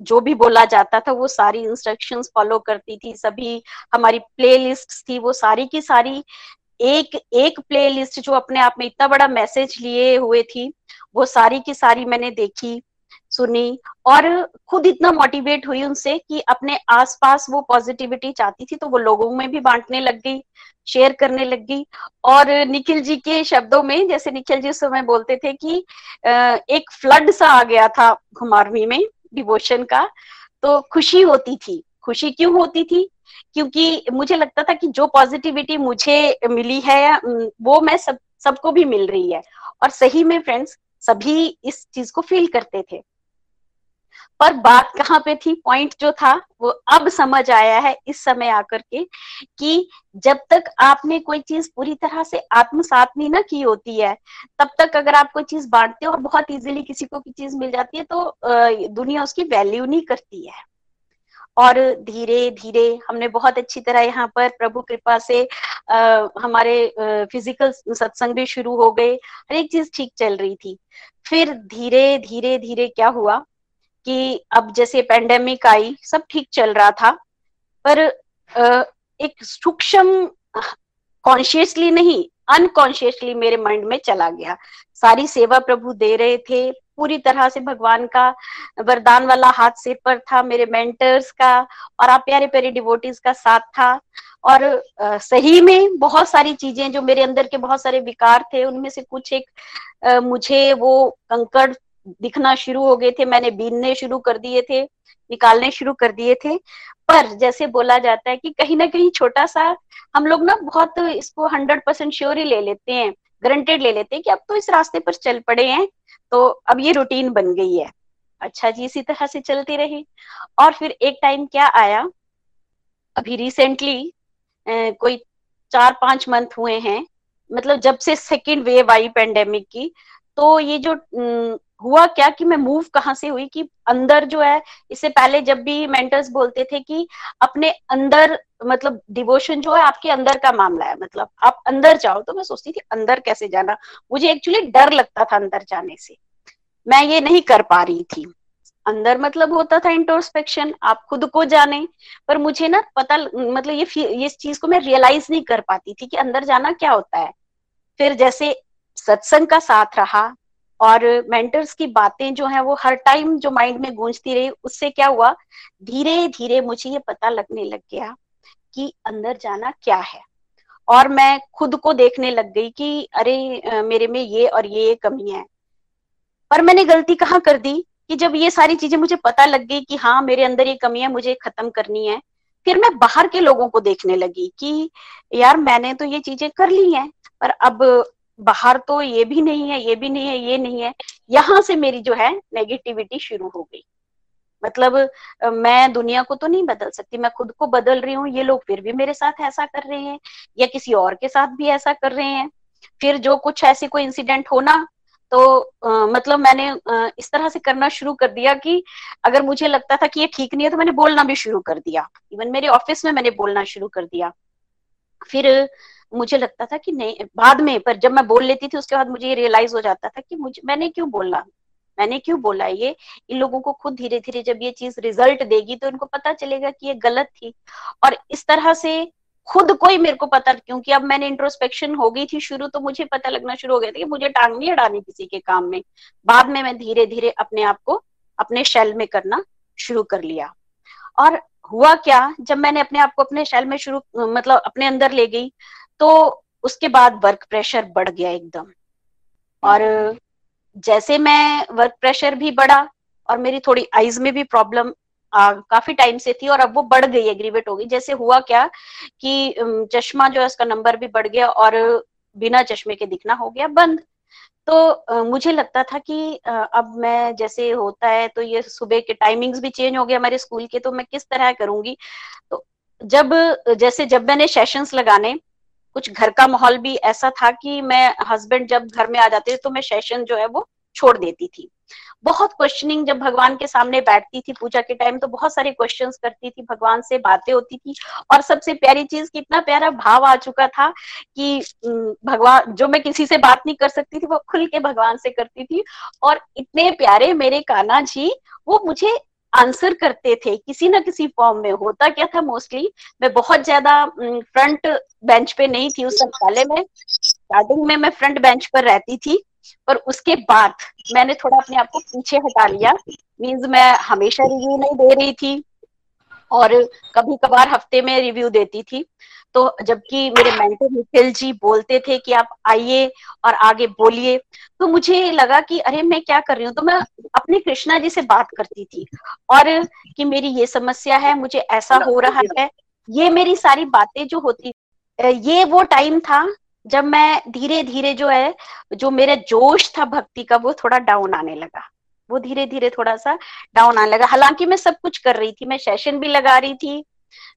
S3: जो भी बोला जाता था वो सारी इंस्ट्रक्शंस फॉलो करती थी। सभी हमारी प्लेलिस्ट थी, वो सारी की सारी एक एक प्लेलिस्ट जो अपने आप में इतना बड़ा मैसेज लिए हुए थी, वो सारी की सारी मैंने देखी। सुनी और खुद इतना मोटिवेट हुई उनसे कि अपने आसपास वो पॉजिटिविटी चाहती थी तो वो लोगों में भी बांटने लग गई शेयर करने लग गई। और निखिल जी के शब्दों में, जैसे निखिल जी उस समय बोलते थे कि एक फ्लड सा आ गया था घुमारवी में डिवोशन का तो खुशी होती थी। खुशी क्यों होती थी? क्योंकि मुझे लगता था कि जो पॉजिटिविटी मुझे मिली है वो मैं सब, सबको भी मिल रही है। और सही में फ्रेंड्स सभी इस चीज़ को फील करते थे। पर बात कहाँ पे थी? पॉइंट जो था वो अब समझ आया है इस समय आकर के कि जब तक आपने कोई चीज़ पूरी तरह से आत्मसात नहीं ना की होती है तब तक अगर आप कोई चीज़ बांटते हो और बहुत इजीली किसी को की चीज़ मिल जाती है तो दुनिया उसकी वैल्यू नहीं करती है। और धीरे धीरे हमने बहुत अच्छी तरह यहाँ पर प्रभु कृपा से आ, हमारे आ, फ़िज़िकल सत्संग भी शुरू हो गए हर एक चीज़ ठीक चल रही थी। फिर धीरे धीरे धीरे क्या हुआ? कि अब जैसे पेंडेमिक आई, सब ठीक चल रहा था, पर एक सूक्ष्म कॉन्शियसली नहीं अनकॉन्शियसली मेरे माइंड में चला गया। सारी सेवा प्रभु दे रहे थे, पूरी तरह से भगवान का वरदान वाला हाथ सिर पर था, मेरे मेंटर्स का और आप प्यारे प्यारे डिवोटीज का साथ था। और सही में बहुत सारी चीज़ें जो मेरे अंदर के बहुत सारे विकार थे, उनमें से कुछ एक मुझे वो कंकड़ दिखना शुरू हो गए थे, मैंने बीनने शुरू कर दिए थे, निकालने शुरू कर दिए थे। पर जैसे बोला जाता है कि कहीं ना कहीं छोटा सा हम लोग ना बहुत इसको हंड्रेड परसेंट श्योर ही ले लेते हैं ग्रंटेड ले लेते हैं कि अब तो इस रास्ते पर चल पड़े हैं तो अब ये रूटीन बन गई है। अच्छा जी, इसी तरह से चलती रही। और फिर एक टाइम क्या आया? अभी रिसेंटली कोई चार पाँच मंथ हुए हैं मतलब जब से सेकेंड वेव आई पेंडेमिक की तो ये जो हुआ क्या कि मैं मूव कहाँ से हुई कि अंदर जो है, इससे पहले जब भी मेंटर्स बोलते थे कि अपने अंदर मतलब डिवोशन जो है आपके अंदर का मामला है मतलब आप अंदर जाओ तो मैं सोचती थी अंदर कैसे जाना। मुझे एक्चुअली डर लगता था अंदर जाने से। मैं ये नहीं कर पा रही थी। अंदर मतलब होता था इंट्रोस्पेक्शन आप खुद को जाने, पर मुझे ना पता मतलब ये ये चीज़ को मैं रियलाइज़ नहीं कर पाती थी कि अंदर जाना क्या होता है। फिर जैसे सत्संग का साथ रहा और मेंटर्स की बातें जो है वो हर टाइम जो माइंड में गूंजती रही, उससे क्या हुआ? धीरे धीरे मुझे ये पता लगने लग गया कि अंदर जाना क्या है। और मैं खुद को देखने लग गई कि अरे मेरे में ये और ये कमी है। पर मैंने गलती कहाँ कर दी कि जब ये सारी चीज़ें मुझे पता लग गई कि हाँ मेरे अंदर ये कमी है, मुझे खत्म करनी है, फिर मैं बाहर के लोगों को देखने लगी कि यार मैंने तो ये चीज़ें कर ली हैं, पर अब बाहर तो ये भी नहीं है ये भी नहीं है ये नहीं है। यहाँ से मेरी जो है नेगेटिविटी शुरू हो गई। मतलब मैं दुनिया को तो नहीं बदल सकती मैं खुद को बदल रही हूँ ये लोग फिर भी मेरे साथ ऐसा कर रहे हैं या किसी और के साथ भी ऐसा कर रहे हैं। फिर जो कुछ ऐसे कोई इंसिडेंट होना तो आ, मतलब मैंने आ, इस तरह से करना शुरू कर दिया कि अगर मुझे लगता था कि ये ठीक नहीं है तो मैंने बोलना भी शुरू कर दिया। इवन मेरे ऑफ़िस में मैंने बोलना शुरू कर दिया। फिर मुझे लगता था कि नहीं, बाद में, पर जब मैं बोल लेती थी, उसके बाद मुझे ये रियलाइज़ हो जाता था कि मुझे, मैंने क्यों बोला? मैंने क्यों बोला ये? इन लोगों को खुद धीरे धीरे जब ये चीज़ रिज़ल्ट देगी तो इनको पता चलेगा कि ये गलत थी। और इस तरह से खुद को ही मेरे को पता, क्योंकि अब मैंने इंट्रोस्पेक्शन हो गई थी शुरू तो मुझे पता लगना शुरू हो गया था कि मुझे टांग नहीं अड़ानी किसी के काम में। बाद में मैं धीरे धीरे अपने आप को, अपने शैल में करना शुरू कर लिया। और हुआ क्या? जब मैंने अपने आप को अपने शैल में शुरू मतलब अपने अंदर ले गई तो उसके बाद वर्क प्रेशर बढ़ गया एकदम। और जैसे मैं वर्क प्रेशर भी बढ़ा और मेरी थोड़ी आईज में भी प्रॉब्लम काफ़ी टाइम से थी और अब वो बढ़ गई एग्रीवेट हो गई। जैसे हुआ क्या कि चश्मा जो है उसका नंबर भी बढ़ गया और बिना चश्मे के दिखना हो गया बंद। तो मुझे लगता था कि अब मैं जैसे होता है तो ये सुबह के टाइमिंग्स भी चेंज हो गए हमारे स्कूल के तो मैं किस तरह करूँगी? तो जब, जैसे जब मैंने सेशंस लगाने कुछ घर का माहौल भी ऐसा था कि मैं हस्बैंड जब घर में आ जाते थे तो मैं सेशन जो है वो छोड़ देती थी। बहुत क्वेश्चनिंग जब भगवान के सामने बैठती थी पूजा के टाइम तो बहुत सारे क्वेश्चंस करती थी, भगवान से बातें होती थी और सबसे प्यारी चीज़ की कितना प्यारा भाव आ चुका था कि भगवान, जो मैं किसी से बात नहीं कर सकती थी वो खुल के भगवान से करती थी और इतने प्यारे मेरे काना जी, वो मुझे आंसर करते थे किसी ना किसी फॉर्म में। होता क्या था मोस्टली, मैं बहुत ज़्यादा फ्रंट बेंच पे नहीं थी उस पहले में। स्टार्टिंग में मैं फ्रंट बेंच पर रहती थी पर उसके बाद मैंने थोड़ा अपने आप को पीछे हटा लिया। मीन्स मैं हमेशा रिव्यू नहीं दे रही थी और कभी कभार हफ़्ते में रिव्यू देती थी। तो जबकि मेरे मेंटर निखिल जी बोलते थे कि आप आइए और आगे बोलिए। तो मुझे लगा कि अरे मैं क्या कर रही हूँ? तो मैं अपने कृष्णा जी से बात करती थी और कि मेरी ये समस्या है मुझे ऐसा हो रहा [LAUGHS] है। ये मेरी सारी बातें जो होती ये वो टाइम था जब मैं धीरे धीरे जो है जो मेरा जोश था भक्ति का वो थोड़ा डाउन आने लगा। वो धीरे धीरे थोड़ा सा डाउन आने लगा। हालाँकि मैं सब कुछ कर रही थी मैं सेशन भी लगा रही थी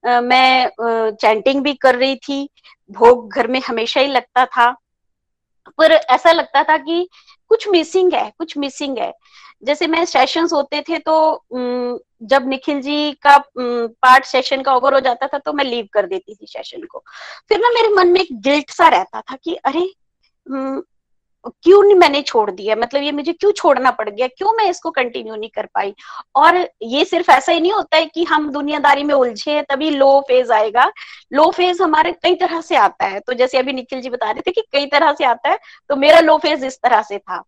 S3: मैं चैंटिंग भी कर रही थी। भोग घर में हमेशा ही लगता था। पर ऐसा लगता था कि कुछ मिसिंग है, कुछ मिसिंग है। जैसे मैं सेशंस होते थे तो जब निखिल जी का पार्ट सेशन का ओवर हो जाता था तो मैं लीव कर देती थी सेशन को। फिर ना मेरे मन में एक गिल्ट सा रहता था कि अरे क्यों नहीं मैंने छोड़ दिया? मतलब ये मुझे क्यों छोड़ना पड़ गया? क्यों मैं इसको कंटिन्यू नहीं कर पाई? और ये सिर्फ़ ऐसा ही नहीं होता है कि हम दुनियादारी में उलझे हैं, तभी लो फ़ेज़ आएगा। लो फ़ेज़ हमारे कई तरह से आता है। तो जैसे अभी निखिल जी बता रहे थे कि कई तरह से आता है तो मेरा लो फ़ेज़ इस तरह से था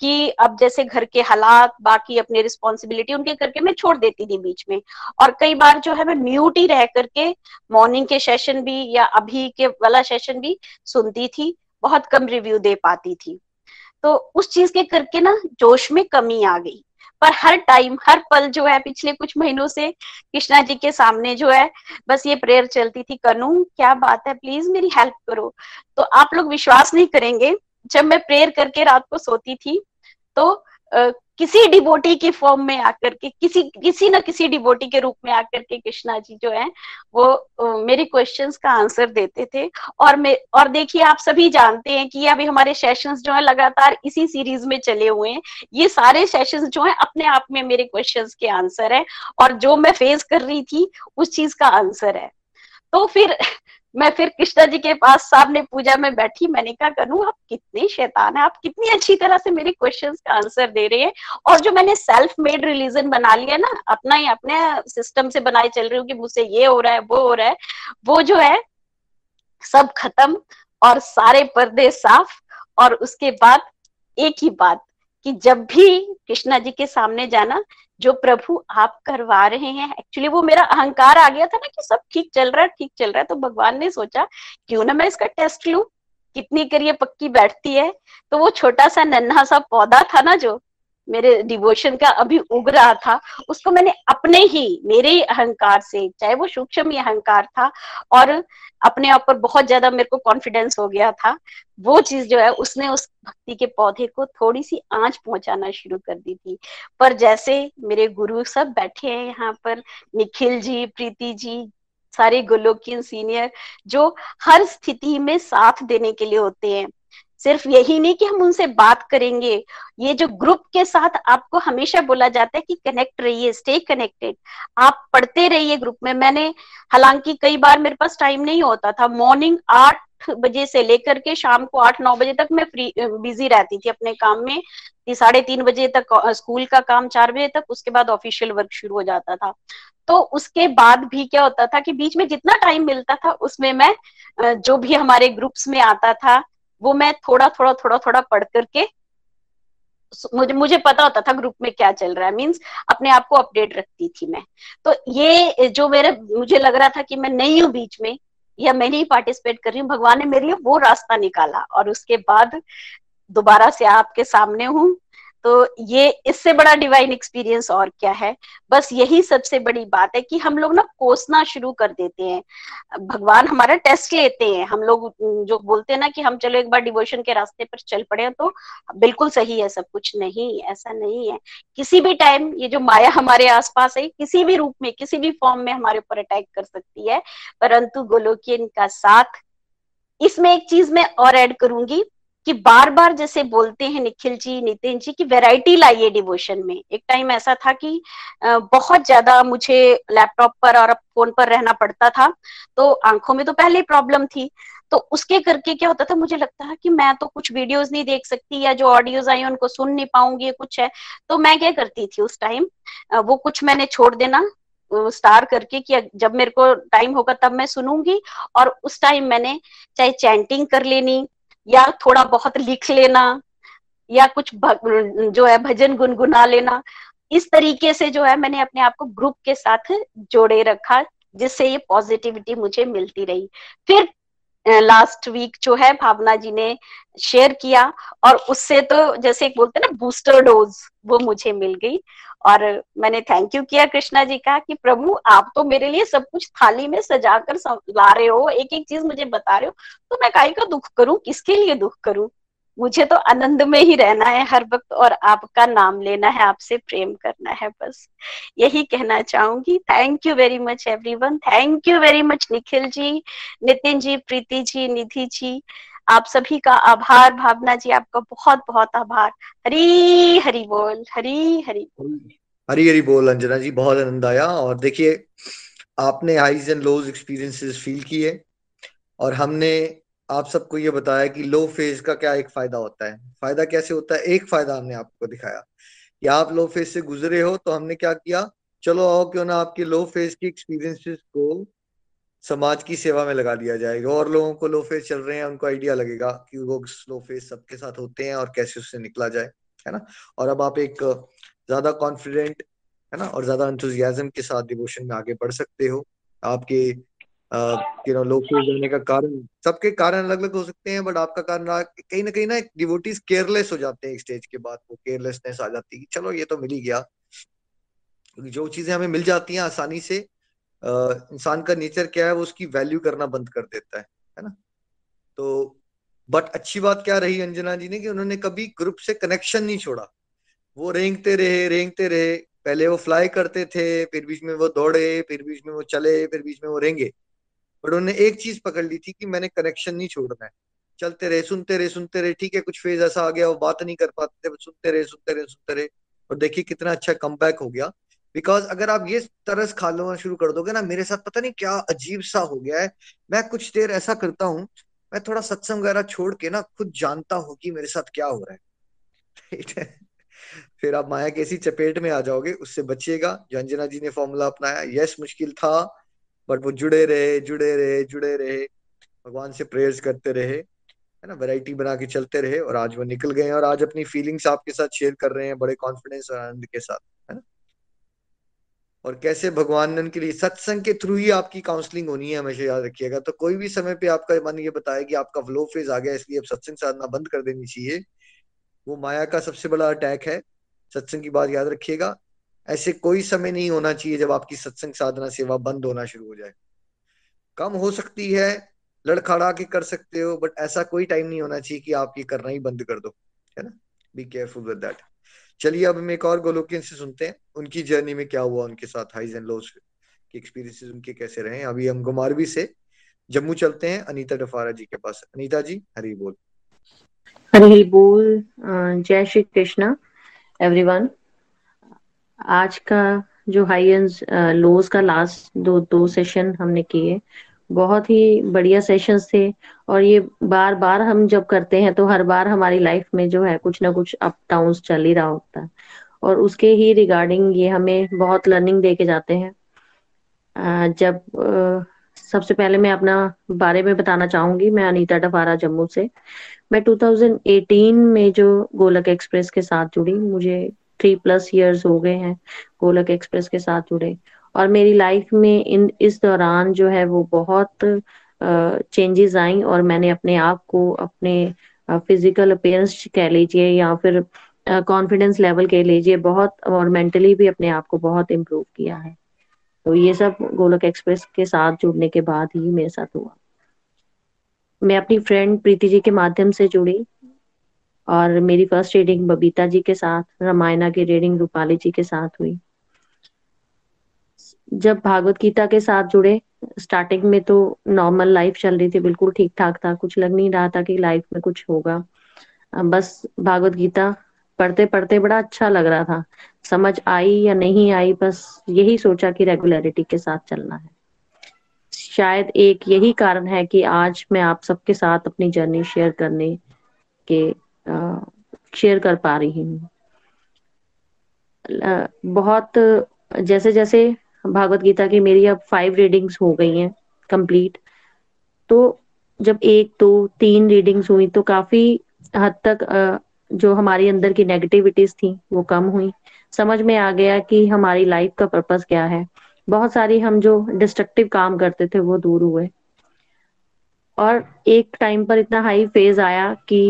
S3: कि अब जैसे घर के हालात, बाकी अपनी रिस्पॉन्सिबिलिटी उनके करके मैं छोड़ देती थी बीच में। और कई बार जो है मैं म्यूट ही रह करके मॉर्निंग के सेशन भी या अभी के वाला सेशन भी सुनती थी। बहुत कम रिव्यू दे पाती थी। तो उस चीज़ के करके ना जोश में कमी आ गई। पर हर टाइम हर पल जो है पिछले कुछ महीनों से कृष्णा जी के सामने जो है, बस ये प्रेयर चलती थी, कनू, क्या बात है? प्लीज़ मेरी हेल्प करो। तो आप लोग विश्वास नहीं करेंगे, जब मैं प्रेयर करके रात को सोती थी तो किसी डिबोटी के फॉर्म में आकर के, किसी किसी न किसी डिबोटी के रूप में आकर के कृष्णा जी जो है, वो मेरे क्वेश्चंस का आंसर देते थे। और मैं, और देखिए आप सभी जानते हैं कि अभी हमारे सेशंस जो है, लगातार इसी सीरीज़ में चले हुए हैं। ये सारे सेशंस जो है, अपने आप में मेरे क्वेश्चंस के आंसर है। और जो मैं फेस कर रही थी, उस चीज़ का आंसर है। तो फिर मैं फिर कृष्णा जी के पास सामने पूजा में बैठी, मैंने कहा करूँ आप कितने शैतान है। आप कितनी अच्छी तरह से मेरे क्वेश्चंस का आंसर दे रहे हैं। और जो मैंने सेल्फ मेड रिलीजन बना लिया ना, अपना ही अपने सिस्टम से बनाए चल रही हूँ कि मुझसे ये हो रहा है, वो हो रहा है। वो जो है, सब खत्म और सारे पर्दे साफ़ और उसके बाद एक ही बात कि जब भी कृष्णा जी के सामने जाना, जो प्रभु आप करवा रहे हैं एक्चुअली वो मेरा अहंकार आ गया था ना कि सब ठीक चल रहा है, ठीक चल रहा है तो भगवान ने सोचा, क्यों ना मैं इसका टेस्ट लू? कितनी करिए पक्की बैठती है? तो वो छोटा सा नन्हा सा पौधा था ना जो मेरे डिवोशन का अभी उग रहा था, उसको मैंने अपने ही, मेरे अहंकार से, चाहे वो सूक्ष्म अहंकार था और अपने आप पर बहुत ज़्यादा मेरे को कॉन्फिडेंस हो गया था, वो चीज़ जो है उसने उस भक्ति के पौधे को थोड़ी सी आँच पहुंचाना शुरू कर दी थी। पर जैसे मेरे गुरु सब बैठे हैं यहाँ पर, निखिल जी, प्रीति जी, सारे गोलोकियन सीनियर जो हर स्थिति में साथ देने के लिए होते हैं सिर्फ़ यही नहीं कि हम उनसे बात करेंगे। ये जो ग्रुप के साथ आपको हमेशा बोला जाता है कि कनेक्ट रहिए स्टे कनेक्टेड आप पढ़ते रहिए ग्रुप में। मैंने, हालाँकि कई बार मेरे पास टाइम नहीं होता था। मॉर्निंग आठ बजे से लेकर के शाम को आठ, नौ बजे तक मैं फ्री बिज़ी रहती थी अपने काम में। साढ़े तीन बजे तक स्कूल का काम चार बजे तक, उसके बाद ऑफिशियल वर्क शुरू हो जाता था। तो उसके बाद भी क्या होता था कि बीच में जितना टाइम मिलता था, उसमें मैं जो भी हमारे ग्रुप्स में आता था वो मैं थोड़ा थोड़ा थोड़ा थोड़ा पढ़ करके मुझे मुझे पता होता था ग्रुप में क्या चल रहा है। मींस अपने आप को अपडेट रखती थी मैं। तो ये, जो मेरे, मुझे लग रहा था कि मैं नहीं हूँ बीच में, या मैं नहीं पार्टिसिपेट कर रही हूँ, भगवान ने मेरे लिए वो रास्ता निकाला और उसके बाद दोबारा से आपके सामने हूँ। तो ये इससे बड़ा डिवाइन एक्सपीरियंस और क्या है? बस यही सबसे बड़ी बात है कि हम लोग ना कोसना शुरू कर देते हैं। भगवान हमारा टेस्ट लेते हैं। हम लोग जो बोलते हैं ना कि हम चलो एक बार डिवोशन के रास्ते पर चल पड़े तो बिल्कुल सही है, सब कुछ नहीं, ऐसा नहीं है। किसी भी टाइम ये जो माया हमारे आसपास है, किसी भी रूप में, किसी भी फॉर्म में हमारे ऊपर अटैक कर सकती है। परंतु गोलोकियन का साथ, इसमें एक चीज़ मैं और ऐड करूँगी। कि बार बार जैसे बोलते हैं निखिल जी, नितिन जी की वैरायटी लाइए डिवोशन में। एक टाइम ऐसा था कि बहुत ज़्यादा मुझे लैपटॉप पर और फ़ोन पर रहना पड़ता था तो आँखों में तो पहले प्रॉब्लम थी। तो उसके करके क्या होता था, मुझे लगता है कि मैं तो कुछ वीडियोस नहीं देख सकती या जो ऑडियोज आई उनको सुन नहीं पाऊँगी कुछ है। तो मैं क्या करती थी उस टाइम वो कुछ मैंने छोड़ देना स्टार करके कि जब मेरे को टाइम होगा तब मैं सुनूँगी। और उस टाइम मैंने चाहे चैंटिंग कर लेनी या थोड़ा बहुत लिख लेना, या कुछ जो है भजन गुनगुना लेना। इस तरीके से जो है मैंने अपने आप को ग्रुप के साथ जोड़े रखा, जिससे ये पॉजिटिविटी मुझे मिलती रही। फिर लास्ट वीक जो है भावना जी ने शेयर किया और उससे तो जैसे एक बोलते ना बूस्टर डोज वो मुझे मिल गई। और मैंने थैंक यू किया कृष्णा जी का कि प्रभु, आप तो मेरे लिए सब कुछ थाली में सजा कर ला रहे हो एक एक चीज़ मुझे बता रहे हो तो मैं काई का दुख करूँ? किसके लिए दुख करूँ? मुझे तो आनंद में ही रहना है हर वक्त और आपका नाम लेना है, आपसे प्रेम करना है बस। यही कहना चाहूँगी। Thank you very much everyone thank you very much Nikhil ji, Nitin ji, Preeti ji, Nidhi ji. आप सभी का आभार, भावना जी, आपका बहुत बहुत आभार। हरी हरी बोल, हरी हरी
S2: हरी हरी बोल, अंजना जी, बहुत आनंद आया। और देखिए, आपने highs and lows experiences feel किए और हमने आप सबको ये बताया कि लो फ़ेज़ का क्या एक फ़ायदा होता है? फ़ायदा कैसे होता है? एक फ़ायदा हमने आपको दिखाया कि आप लो फ़ेज़ से गुजरे हो तो हमने क्या किया? चलो आओ क्यों ना आपके लो फ़ेज़ की एक्सपीरियंसेस को समाज की सेवा में लगा दिया जाएगा और लोगों को लो फ़ेज़ चल रहे हैं, उनको आइडिया लगेगा कि वो स्लो फ़ेज़ सबके साथ होते हैं और कैसे उससे निकला जाए, है ना? और अब आप एक ज़्यादा कॉन्फिडेंट है ना? और ज़्यादा के साथ डिवोशन में आगे बढ़ सकते हो। आपके यू नो लोग जाने का कारण, सबके कारण अलग अलग हो सकते हैं बट आपका कारण रहा कहीं ना कहीं ना डिवोटीज केयरलेस हो जाते हैं एक स्टेज के बाद, वो केयरलेसनेस आ जाती है चलो ये तो मिल ही गया। जो चीज़ें हमें मिल जाती हैं आसानी से इंसान का नेचर क्या है, वो उसकी वैल्यू करना बंद कर देता है है ना? तो बट अच्छी बात क्या रही अंजना जी ने कि उन्होंने कभी ग्रुप से कनेक्शन नहीं छोड़ा। वो रेंगते रहे रेंगते रहे, पहले वो फ्लाई करते थे, फिर बीच में वो दौड़े, फिर बीच में वो चले, फिर बीच में वो रेंगे। बट उन्होंने एक चीज़ पकड़ ली थी कि मैंने कनेक्शन नहीं छोड़ना है। चलते रहे, सुनते रहे सुनते रहे, ठीक है, कुछ फ़ेज़ ऐसा आ गया, वो बात नहीं कर पाते थे सुनते रहे सुनते रहे सुनते रहे। और देखिए कितना अच्छा कम हो गया। बिकॉज़ अगर आप ये तरस खा लो शुरू कर दोगे ना, मेरे साथ पता नहीं क्या अजीब सा हो गया है। मैं कुछ देर ऐसा करता हूँ, मैं थोड़ा सत्संग वगैरह छोड़ के ना खुद जानता हूँ कि मेरे साथ क्या हो रहा है। ठीक है? फिर आप माया कैसी चपेट में आ जाओगे, उससे बचिएगा। जंजना जी ने फॉर्मूला अपनाया यस मुश्किल था। बट वो जुड़े रहे जुड़े रहे जुड़े रहे। भगवान से प्रेयर्स करते रहे, है ना? वैरायटी बना के चलते रहे और आज वो निकल गए और आज अपनी फीलिंग्स आपके साथ शेयर कर रहे हैं बड़े कॉन्फिडेंस और आनंद के साथ, है ना? और कैसे भगवान उनके लिए, सत्संग के थ्रू ही आपकी काउंसलिंग होनी है, हमेशा याद रखिएगा। तो कोई भी समय पे आपका मन ये बताया कि आपका फ्लो फ़ेज़ आ गया, इसलिए अब सत्संग साधना बंद कर देनी चाहिए। वो माया का सबसे बड़ा अटैक है। सत्संग की बात याद रखिएगा। ऐसे कोई समय नहीं होना चाहिए जब आपकी सत्संग साधना सेवा बंद होना शुरू हो जाए। कम हो सकती है, लड़खड़ा के कर सकते हो बट ऐसा कोई टाइम नहीं होना चाहिए कि आप ये करना ही बंद कर दो, है ना? बी केयरफुल विद दैट चलिए, अब हम एक और गोलोकियन से सुनते हैं। उनकी जर्नी में क्या हुआ उनके साथ हाइज एंड लोस के एक्सपीरियंसेस उनके कैसे रहे अभी हम गुमारवी से जम्मू चलते हैं। अनीता डफारा जी के पास। अनीता जी, हरी बोल।
S5: हरी बोल। जय श्री कृष्णा एवरीवन आज का जो हाई एंड लोज का लास्ट दो दो सेशन हमने किए। बहुत ही बढ़िया सेशंस थे और ये बार बार हम जब करते हैं तो हर बार हमारी लाइफ में जो है कुछ ना कुछ अप डाउन चल ही रहा होता है। और उसके ही रिगार्डिंग ये हमें बहुत लर्निंग दे के जाते हैं। जब सबसे पहले मैं अपना बारे में बताना चाहूँगी, मैं अनीता डफारा जम्मू से। मैं 2018 में जो गोलक एक्सप्रेस के साथ जुड़ी, मुझे थ्री प्लस इयर्स हो गए हैं गोलक एक्सप्रेस के साथ जुड़े। और मेरी लाइफ में इन, इस दौरान जो है वो बहुत चेंजेस आई और मैंने अपने आप को अपने फ़िज़िकल अपेयरेंस कह लीजिए या फिर कॉन्फिडेंस लेवल कह लीजिए, बहुत और मेंटली भी अपने आप को बहुत इम्प्रूव किया है। तो ये सब गोलक एक्सप्रेस के साथ जुड़ने के बाद ही मेरे साथ हुआ। मैं अपनी फ्रेंड प्रीति जी के माध्यम से जुड़ी। और मेरी फ़र्स्ट रीडिंग बबीता जी के साथ, रामायणा की रीडिंग रूपाली जी के साथ हुई। जब भागवत गीता के साथ जुड़े स्टार्टिंग में तो नॉर्मल लाइफ चल रही थी, बिल्कुल ठीक ठाक था, कुछ लग नहीं रहा था कि लाइफ में कुछ होगा। बस भागवत गीता पढ़ते पढ़ते बड़ा अच्छा लग रहा था। समझ आई या नहीं आई, बस यही सोचा कि रेगुलरिटी के साथ चलना है। शायद एक यही कारण है कि आज मैं आप सबके साथ अपनी जर्नी शेयर करने के शेयर कर पा रही हूँ। बहुत जैसे जैसे भागवत गीता की मेरी अब फाइव रीडिंग्स हो गई हैं कंप्लीट तो जब एक, दो, तीन रीडिंग्स हुई तो काफ़ी हद तक जो हमारी अंदर की नेगेटिविटीज थी, वो कम हुई। समझ में आ गया कि हमारी लाइफ का पर्पस क्या है। बहुत सारी हम जो डिस्ट्रक्टिव काम करते थे, वो दूर हुए। और एक टाइम पर इतना हाई फ़ेज़ आया कि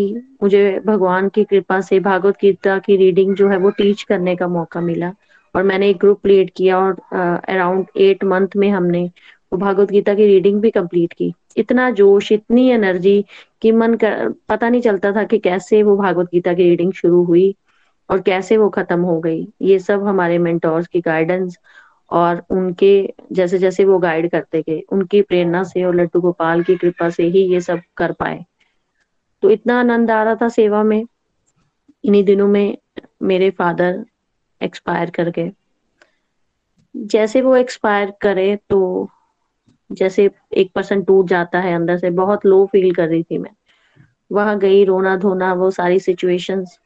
S5: मुझे भगवान की कृपा से, भागवत गीता की रीडिंग जो है वो टीच करने का मौका मिला। और मैंने एक ग्रुप लीड किया और अराउंड एट मंथ में हमने वो भागवत गीता की रीडिंग भी कंप्लीट की। इतना जोश, इतनी एनर्जी कि मन कर, पता नहीं चलता था कि कैसे वो भागवत गीता की रीडिंग शुरू हुई और कैसे वो खत्म हो गई। ये सब हमारे मेंटोर्स की गाइडेंस और उनके जैसे जैसे वो गाइड करते गए, उनकी प्रेरणा से और लड्डू गोपाल की कृपा से ही ये सब कर पाए। तो इतना आनंद आ रहा था सेवा में। इन्हीं दिनों में मेरे फादर एक्सपायर कर गए। जैसे वो एक्सपायर करे तो जैसे एक पर्सन टूट जाता है अंदर से, बहुत लो फील कर रही थी मैं। वहाँ गई रोना धोना वो सारी सिचुएशंस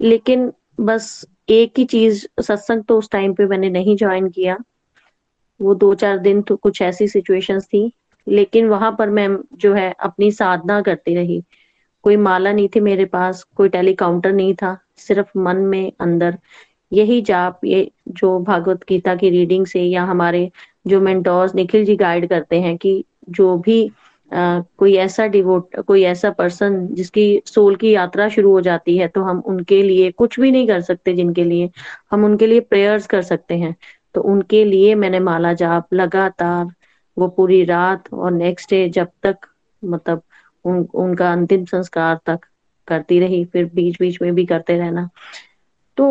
S5: लेकिन बस एक ही चीज़, सत्संग तो उस टाइम पे मैंने नहीं ज्वाइन किया। वो दो चार दिन तो कुछ ऐसी सिचुएशंस थी। लेकिन वहाँ पर मैं जो है, अपनी साधना करती रही। कोई माला नहीं थी मेरे पास, कोई टेलीकाउंटर नहीं था, सिर्फ़ मन में अंदर। यही जाप, ये जो भागवत गीता की रीडिंग से या हमारे जो मेंटोर्स निखिल जी गाइड करते हैं कि जो भी कोई ऐसा डिवोट कोई ऐसा पर्सन जिसकी सोल की यात्रा शुरू हो जाती है तो हम उनके लिए कुछ भी नहीं कर सकते जिनके लिए हम उनके लिए प्रेयर्स कर सकते हैं। तो उनके लिए मैंने माला जाप लगातार वो पूरी रात और नेक्स्ट डे जब तक मतलब उन, उनका अंतिम संस्कार तक करती रही फिर बीच बीच में भी करते रहना। तो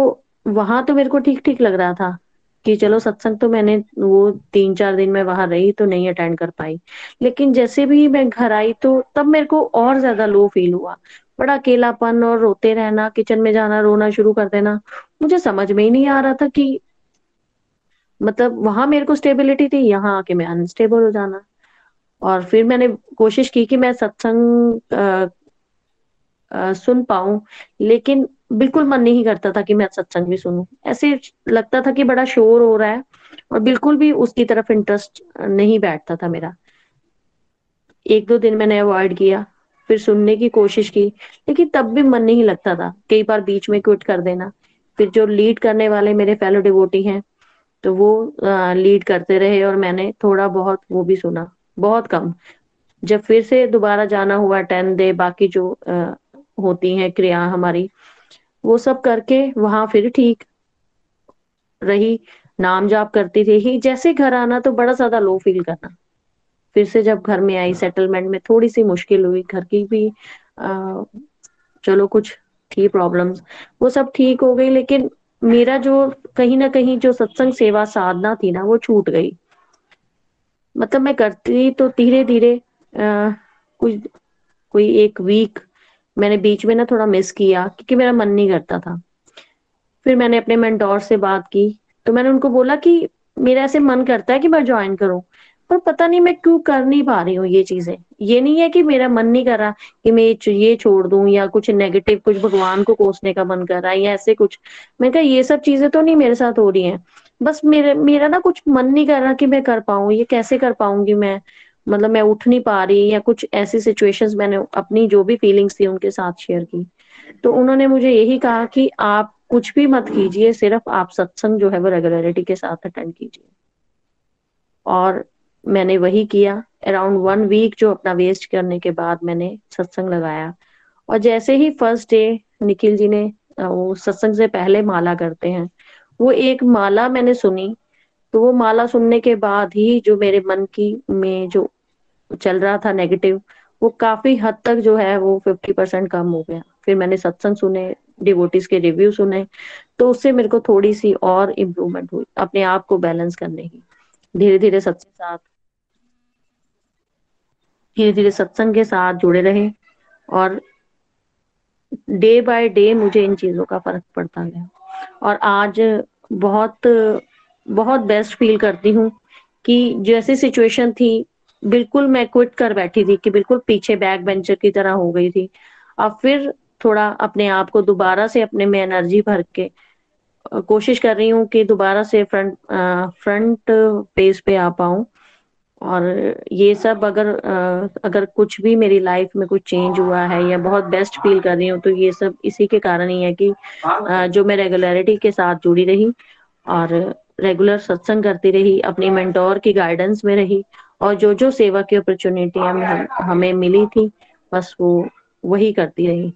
S5: वहाँ तो मेरे को ठीक ठीक लग रहा था। कि चलो सत्संग तो मैंने वो तीन चार दिन में वहाँ रही तो नहीं अटेंड कर पाई। लेकिन जैसे भी मैं घर आई तो तब मेरे को और ज़्यादा लो फील हुआ। बड़ा अकेलापन और रोते रहना किचन में जाना, रोना शुरू कर देना, मुझे समझ में ही नहीं आ रहा था कि मतलब वहाँ मेरे को स्टेबिलिटी थी, यहाँ आके मैं अनस्टेबल हो जाना। और फिर मैंने कोशिश की कि मैं सत्संग सुन पाऊँ, लेकिन बिल्कुल मन नहीं करता था कि मैं सत्संग भी सुनूं। ऐसे लगता था कि बड़ा शोर हो रहा है और बिल्कुल भी उसकी तरफ़ इंटरेस्ट नहीं बैठता था मेरा। एक दो दिन मैंने अवॉइड किया फिर सुनने की कोशिश की लेकिन तब भी मन नहीं लगता था। कई बार बीच में क्विट कर देना। फिर जो लीड करने वाले मेरे फेलो डिवोटी हैं तो वो लीड करते रहे और मैंने थोड़ा बहुत वो भी सुना। बहुत कम। जब फिर से दोबारा जाना हुआ टेन डे बाकी जो आ, होती हैं क्रिया हमारी वो सब करके वहाँ फिर ठीक रही नाम जाप करती थी। ही जैसे घर आना तो बड़ा ज़्यादा लो फील करना। फिर से जब घर में आई सेटलमेंट में थोड़ी सी मुश्किल हुई घर की भी आ, चलो कुछ थी प्रॉब्लम्स वो सब ठीक हो गई। लेकिन मेरा जो कहीं ना कहीं जो सत्संग सेवा साधना थी ना वो छूट गई। मतलब मैं करती तो धीरे धीरे कुछ कोई एक वीक मैंने बीच में ना थोड़ा मिस किया, क्योंकि मेरा मन नहीं करता था। फिर मैंने अपने मेंटोर से बात की तो मैंने उनको बोला कि मेरा ऐसे मन करता है कि मैं ज्वाइन करूँ, पर पता नहीं मैं क्यों कर नहीं पा रही हूँ ये चीज़ें। ये नहीं है कि मेरा मन नहीं कर रहा कि मैं ये छोड़ दूँ या कुछ नेगेटिव कुछ भगवान को कोसने का मन कर रहा है या ऐसे कुछ। मैं कहा, ये सब चीज़ें तो नहीं मेरे साथ हो रही हैं। बस मेरे, मेरा ना कुछ मन नहीं कर रहा कि मैं कर पाऊँ, ये कैसे कर पाऊँगी मैं? मतलब मैं उठ नहीं पा रही या कुछ ऐसी सिचुएशंस मैंने अपनी जो भी फीलिंग्स थी उनके साथ शेयर की। तो उन्होंने मुझे यही कहा कि आप कुछ भी मत कीजिए, सिर्फ़ आप सत्संग जो है वो रेगुलरिटी के साथ अटेंड कीजिए। और मैंने वही किया। अराउंड वन वीक जो अपना वेस्ट करने के बाद मैंने सत्संग लगाया। और जैसे ही फ़र्स्ट डे निखिल जी ने वो सत्संग से पहले माला करते हैं, वो एक माला मैंने सुनी तो वो माला सुनने के बाद ही जो मेरे मन की में जो चल रहा था नेगेटिव वो काफ़ी हद तक जो है वो फिफ्टी परसेंट कम हो गया। फिर मैंने सत्संग सुने डिवोटिस के रिव्यू सुने तो उससे मेरे को थोड़ी सी और इम्प्रूवमेंट हुई, अपने आप को बैलेंस करने की। धीरे धीरे सत्संग साथ धीरे धीरे सत्संग के साथ जुड़े रहे और डे बाय डे मुझे इन चीज़ों का फ़र्क पड़ता गया। और आज बहुत बहुत बेस्ट फील करती हूँ कि जैसी सिचुएशन थी, बिल्कुल मैं क्विट कर बैठी थी कि बिल्कुल पीछे बैक बेंचर की तरह हो गई थी। अब फिर थोड़ा अपने आप को दोबारा से अपने में एनर्जी भर के कोशिश कर रही हूँ कि दोबारा से फ्रंट फ्रंट पेज पे आ पाऊँ। और ये सब अगर अगर कुछ भी मेरी लाइफ में कुछ चेंज हुआ है या बहुत बेस्ट फील कर रही हूँ तो ये सब इसी के कारण ही है कि जो मैं रेगुलरिटी के साथ जुड़ी रही। और रेगुलर सत्संग करती रही अपनी मेंटोर की गाइडेंस में रही और जो जो सेवा की अपॉर्चुनिटी हम, हमें मिली थी बस वो वही करती रही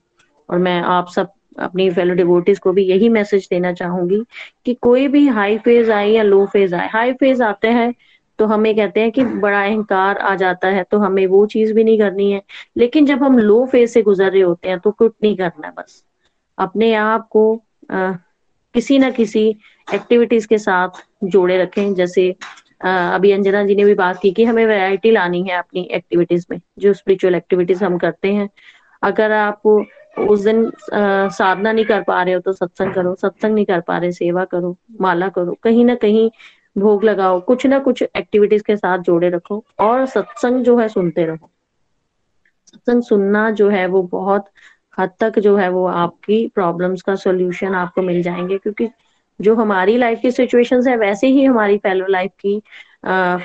S5: और मैं आप सब अपनी फेलो डिवोटीज को भी यही मैसेज देना चाहूँगी कि कोई भी हाई फ़ेज़ आए या लो फ़ेज़ आए हाई फ़ेज़ आते हैं तो हमें कहते हैं कि बड़ा अहंकार आ जाता है तो हमें वो चीज़ भी नहीं करनी है लेकिन जब हम लो फ़ेज़ से गुजर रहे होते हैं तो कुछ नहीं करना बस अपने आप को आ, किसी ना किसी एक्टिविटीज़ के साथ जोड़े रखें। जैसे अभी अंजना जी ने भी बात की कि हमें वैरायटी लानी है अपनी एक्टिविटीज़ में, जो स्पिरिचुअल एक्टिविटीज़ हम करते हैं। अगर आप उस दिन साधना नहीं कर पा रहे हो तो सत्संग करो, सत्संग नहीं कर पा रहे, सेवा करो, माला करो, कहीं ना कहीं भोग लगाओ, कुछ ना कुछ एक्टिविटीज़ के साथ जोड़े रखो और सत्संग जो है सुनते रहो। सत्संग सुनना जो है वो बहुत हद तक जो है वो आपकी प्रॉब्लम्स का सोल्यूशन आपको मिल जाएँगे, क्योंकि जो हमारी लाइफ की सिचुएशंस है, वैसे ही हमारी फेलो लाइफ की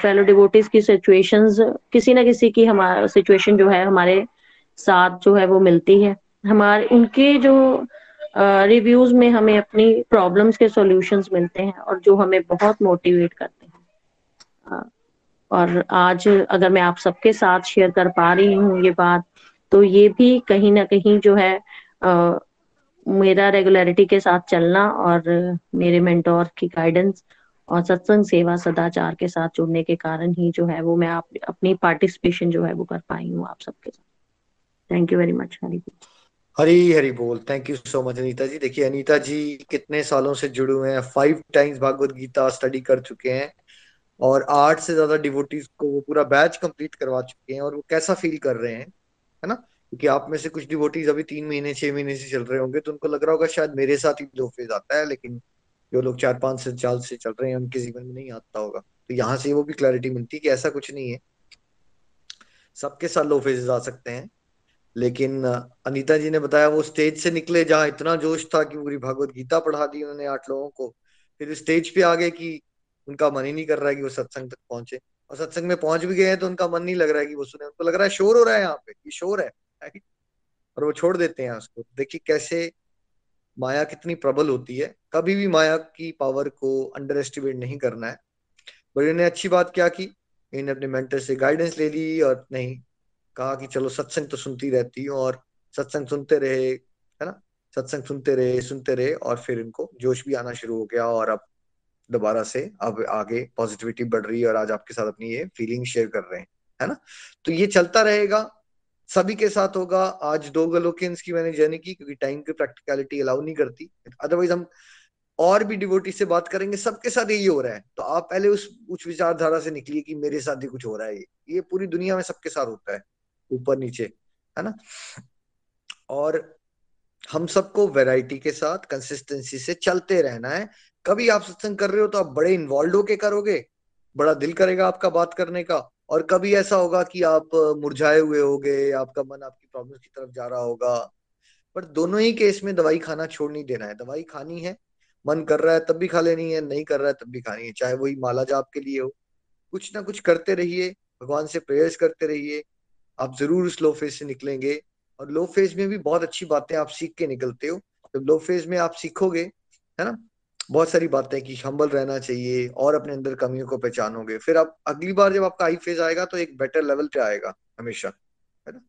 S5: फेलो डिवोटीज की सिचुएशंस किसी ना किसी की हमारा सिचुएशन जो है, हमारे साथ जो है वो मिलती है। हमारे, उनके जो रिव्यूज़ में हमें अपनी प्रॉब्लम्स के सॉल्यूशंस मिलते हैं और जो हमें बहुत मोटिवेट करते हैं। और आज अगर मैं आप सबके साथ शेयर कर पा रही हूँ ये बात तो ये भी कहीं ना कहीं जो है मेरा रेगुलरिटी के साथ चलना और मेरे मेंटोर की गाइडेंस और सत्संग सेवा सदाचार के साथ जुड़ने के कारण ही जो है वो मैं आप, अपनी पार्टिसिपेशन जो है वो कर पाई हूँ आप सबके साथ। Thank you very much Hari
S2: Hari Hari बोल। Thank you so much Anita ji. देखिए अनीता जी कितने सालों से जुड़े हुए हैं। Five times Bhagavad Gita study कर चुके हैं और आठ से ज़्यादा डिवोटीज को वो पूरा बैच कंप्लीट करवा चुके हैं और वो कैसा फील कर रहे हैं, है ना? क्योंकि आप में से कुछ डिवोटीज अभी तीन महीने, छह महीने से चल रहे होंगे तो उनको लग रहा होगा शायद मेरे साथ ही दो फ़ेज़ आता है, लेकिन जो लोग चार, पाँच से साल से चल रहे हैं, उनके जीवन में नहीं आता होगा। तो यहाँ से वो भी क्लैरिटी मिलती है कि ऐसा कुछ नहीं है। सबके साथ लो फेजेस आ सकते हैं, लेकिन अनीता जी ने बताया वो स्टेज से निकले जहाँ इतना जोश था कि पूरी भागवत गीता पढ़ा दी उन्होंने आठ लोगों को। फिर स्टेज पे आ गए कि उनका मन ही नहीं कर रहा है कि वो सत्संग तक पहुँचे। और सत्संग में पहुँच भी गए हैं तो उनका मन नहीं लग रहा है कि वो सुने। उनको लग रहा है शोर हो रहा है यहाँ पे, ये शोर है। और वो छोड़ देते हैं उसको। देखिए कैसे माया कितनी प्रबल होती है। कभी भी माया की पावर को अंडर एस्टिमेट नहीं करना है। बट इन्हें अच्छी बात क्या की? इन्होंने अपने मेंटर से गाइडेंस ले ली और नहीं, कहा कि चलो सत्संग तो सुनती रहती हूँ और सत्संग सुनते रहे, है ना? सत्संग सुनते रहे सुनते रहे और फिर इनको जोश भी आना शुरू हो गया और अब दोबारा से अब आगे पॉजिटिविटी बढ़ रही है और आज आपके साथ अपनी ये फीलिंग शेयर कर रहे हैं, है ना? तो ये चलता रहेगा। सभी के साथ होगा। आज दो गलोकियंस की मैंने जर्नी की क्योंकि टाइम की प्रैक्टिकलिटी अलाउ नहीं करती। अदरवाइज़ हम और भी डिवोटी से बात करेंगे। सबके साथ यही हो रहा है। तो आप पहले उस उस विचारधारा से निकलिए कि मेरे साथ ही कुछ हो रहा है। ये ये पूरी दुनिया में सबके साथ होता है। ऊपर नीचे, है ना? और हम सबको वैरायटी के साथ कंसिस्टेंसी से चलते रहना है। कभी आप सत्संग कर रहे हो तो आप बड़े इन्वॉल्व होके करोगे। बड़ा दिल करेगा आपका बात करने का। और कभी ऐसा होगा कि आप मुरझाए हुए होगे, आपका मन आपकी प्रॉब्लम की तरफ़ जा रहा होगा। पर दोनों ही केस में दवाई खाना छोड़ नहीं देना है। दवाई खानी है, मन कर रहा है, तब भी खा लेनी है, नहीं कर रहा है, तब भी खानी है। चाहे वही माला जाप के लिए हो। कुछ ना कुछ करते रहिए, भगवान से प्रेयर्स करते रहिए। आप ज़रूर उस लो फ़ेज़ से निकलेंगे। और लो फ़ेज़ में भी बहुत अच्छी बातें आप सीख के निकलते हो। जब लो फ़ेज़ में आप सीखोगे, है ना बहुत सारी बातें कि हम्बल रहना चाहिए और अपने अंदर कमियों को पहचानोगे। फिर आप अगली बार जब आपका हाई फ़ेज़ आएगा तो एक बेटर लेवल पे आएगा हमेशा, है ना?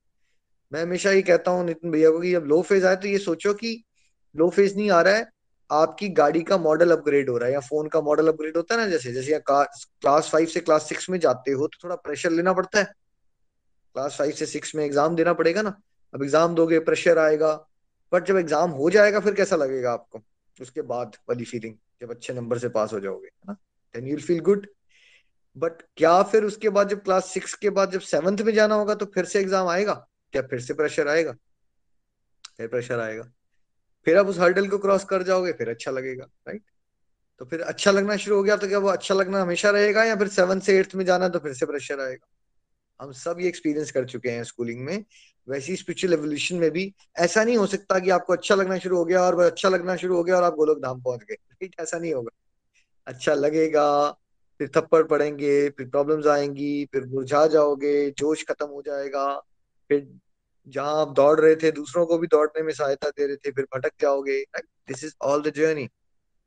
S2: मैं हमेशा ये कहता हूँ नितिन भैया को कि जब लो फ़ेज़ आए तो ये सोचो कि लो फ़ेज़ नहीं आ रहा है, आपकी गाड़ी का मॉडल अपग्रेड हो रहा है या फ़ोन का मॉडल अपग्रेड होता है ना जैसे जैसे क्लास फाइव से क्लास सिक्स में जाते हो तो थोड़ा प्रेशर लेना पड़ता है। क्लास फाइव से सिक्स में एग्ज़ाम देना पड़ेगा ना। अब एग्ज़ाम दोगे प्रेशर आएगा बट जब एग्ज़ाम हो जाएगा फिर कैसा लगेगा आपको? उसके बाद वाली फीलिंग जब अच्छे नंबर से पास हो जाओगे, है ना? Then you'll feel good but क्या फिर उसके बाद जब क्लास सिक्स के बाद जब सेवंथ में जाना होगा तो फिर से एग्ज़ाम आएगा? क्या फिर से प्रेशर आएगा? फिर प्रेशर आएगा। फिर आप उस हर्डल को क्रॉस कर जाओगे, फिर अच्छा लगेगा राइट तो फिर अच्छा लगना शुरू हो गया तो क्या वो अच्छा लगना हमेशा रहेगा या फिर सेवन से एट्थ में जाना तो फिर से प्रेशर आएगा? हम सब ये एक्सपीरियंस कर चुके हैं स्कूलिंग में। वैसी स्पिरिचुअल एवोल्यूशन में भी ऐसा नहीं हो सकता कि आपको अच्छा लगना शुरू हो गया और अच्छा लगना शुरू हो गया और आप गोलोक धाम पहुँच गए। [LAUGHS] राइट ऐसा नहीं होगा। अच्छा लगेगा, फिर थप्पड़ पड़ेंगे, फिर प्रॉब्लम्स आएँगी, फिर मुरझा जाओगे, जोश खत्म हो जाएगा। फिर जहाँ आप दौड़ रहे थे, दूसरों को भी दौड़ने में सहायता दे रहे थे, फिर भटक जाओगे। This is all the journey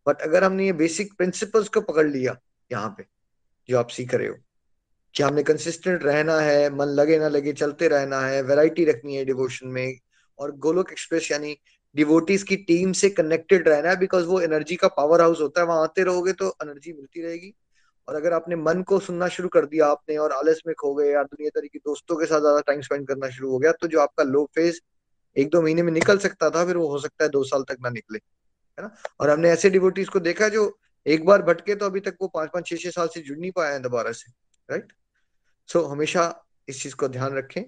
S2: but अगर हमने ये बेसिक प्रिंसिपल्स को पकड़ लिया यहाँ पे, जो आप सीख रहे हो कि हमने कंसिस्टेंट रहना है, मन लगे ना लगे, चलते रहना है वैरायटी रखनी है डिवोशन में। और गोलोक एक्सप्रेस यानी डिवोटीज की टीम से कनेक्टेड रहना है बिकॉज़ वो एनर्जी का पावर हाउस होता है, वहाँ आते रहोगे तो एनर्जी मिलती रहेगी। और अगर आपने मन को सुनना शुरू कर दिया आपने और आलस में खो गए या दुनिया के दोस्तों के साथ ज़्यादा टाइम स्पेंड करना शुरू हो गया तो जो आपका लो फ़ेज़ एक दो महीने में निकल सकता था, फिर वो हो सकता है दो साल तक ना निकले, है ना? और हमने ऐसे डिवोटीज को देखा जो एक बार भटके तो अभी तक वो पाँच पाँच, छह छह साल से जुड़ नहीं पाया है दोबारा से राइट सो so, हमेशा इस चीज़ को ध्यान रखें।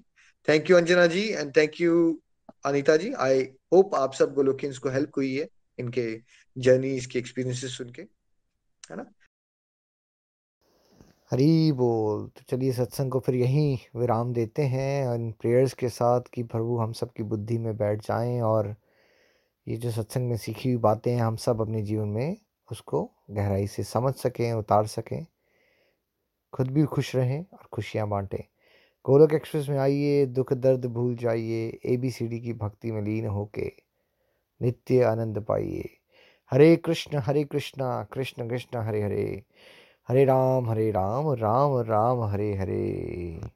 S2: Thank you Anjana ji and thank you Anita ji. I hope आप सब गोलोकियंस को हेल्प हुई है इनके जर्नी इसके एक्सपीरियंसेस सुन के है ना?
S6: हरी बोल। तो चलिए सत्संग को फिर यहीं विराम देते हैं और इन प्रेयर्स के साथ कि प्रभु हम सब की बुद्धि में बैठ जाएँ और ये जो सत्संग में सीखी हुई बातें हैं हम सब अपने जीवन में उसको गहराई से समझ सकें उतार सकें। खुद भी खुश रहें और खुशियाँ बाँटें। गोलक एक्सप्रेस में आइए, दुख दर्द भूल जाइए ए बी सी डी की भक्ति में लीन होके नित्य आनंद पाइए। हरे कृष्ण हरे कृष्ण कृष्ण कृष्ण हरे हरे। हरे राम हरे राम राम राम हरे हरे।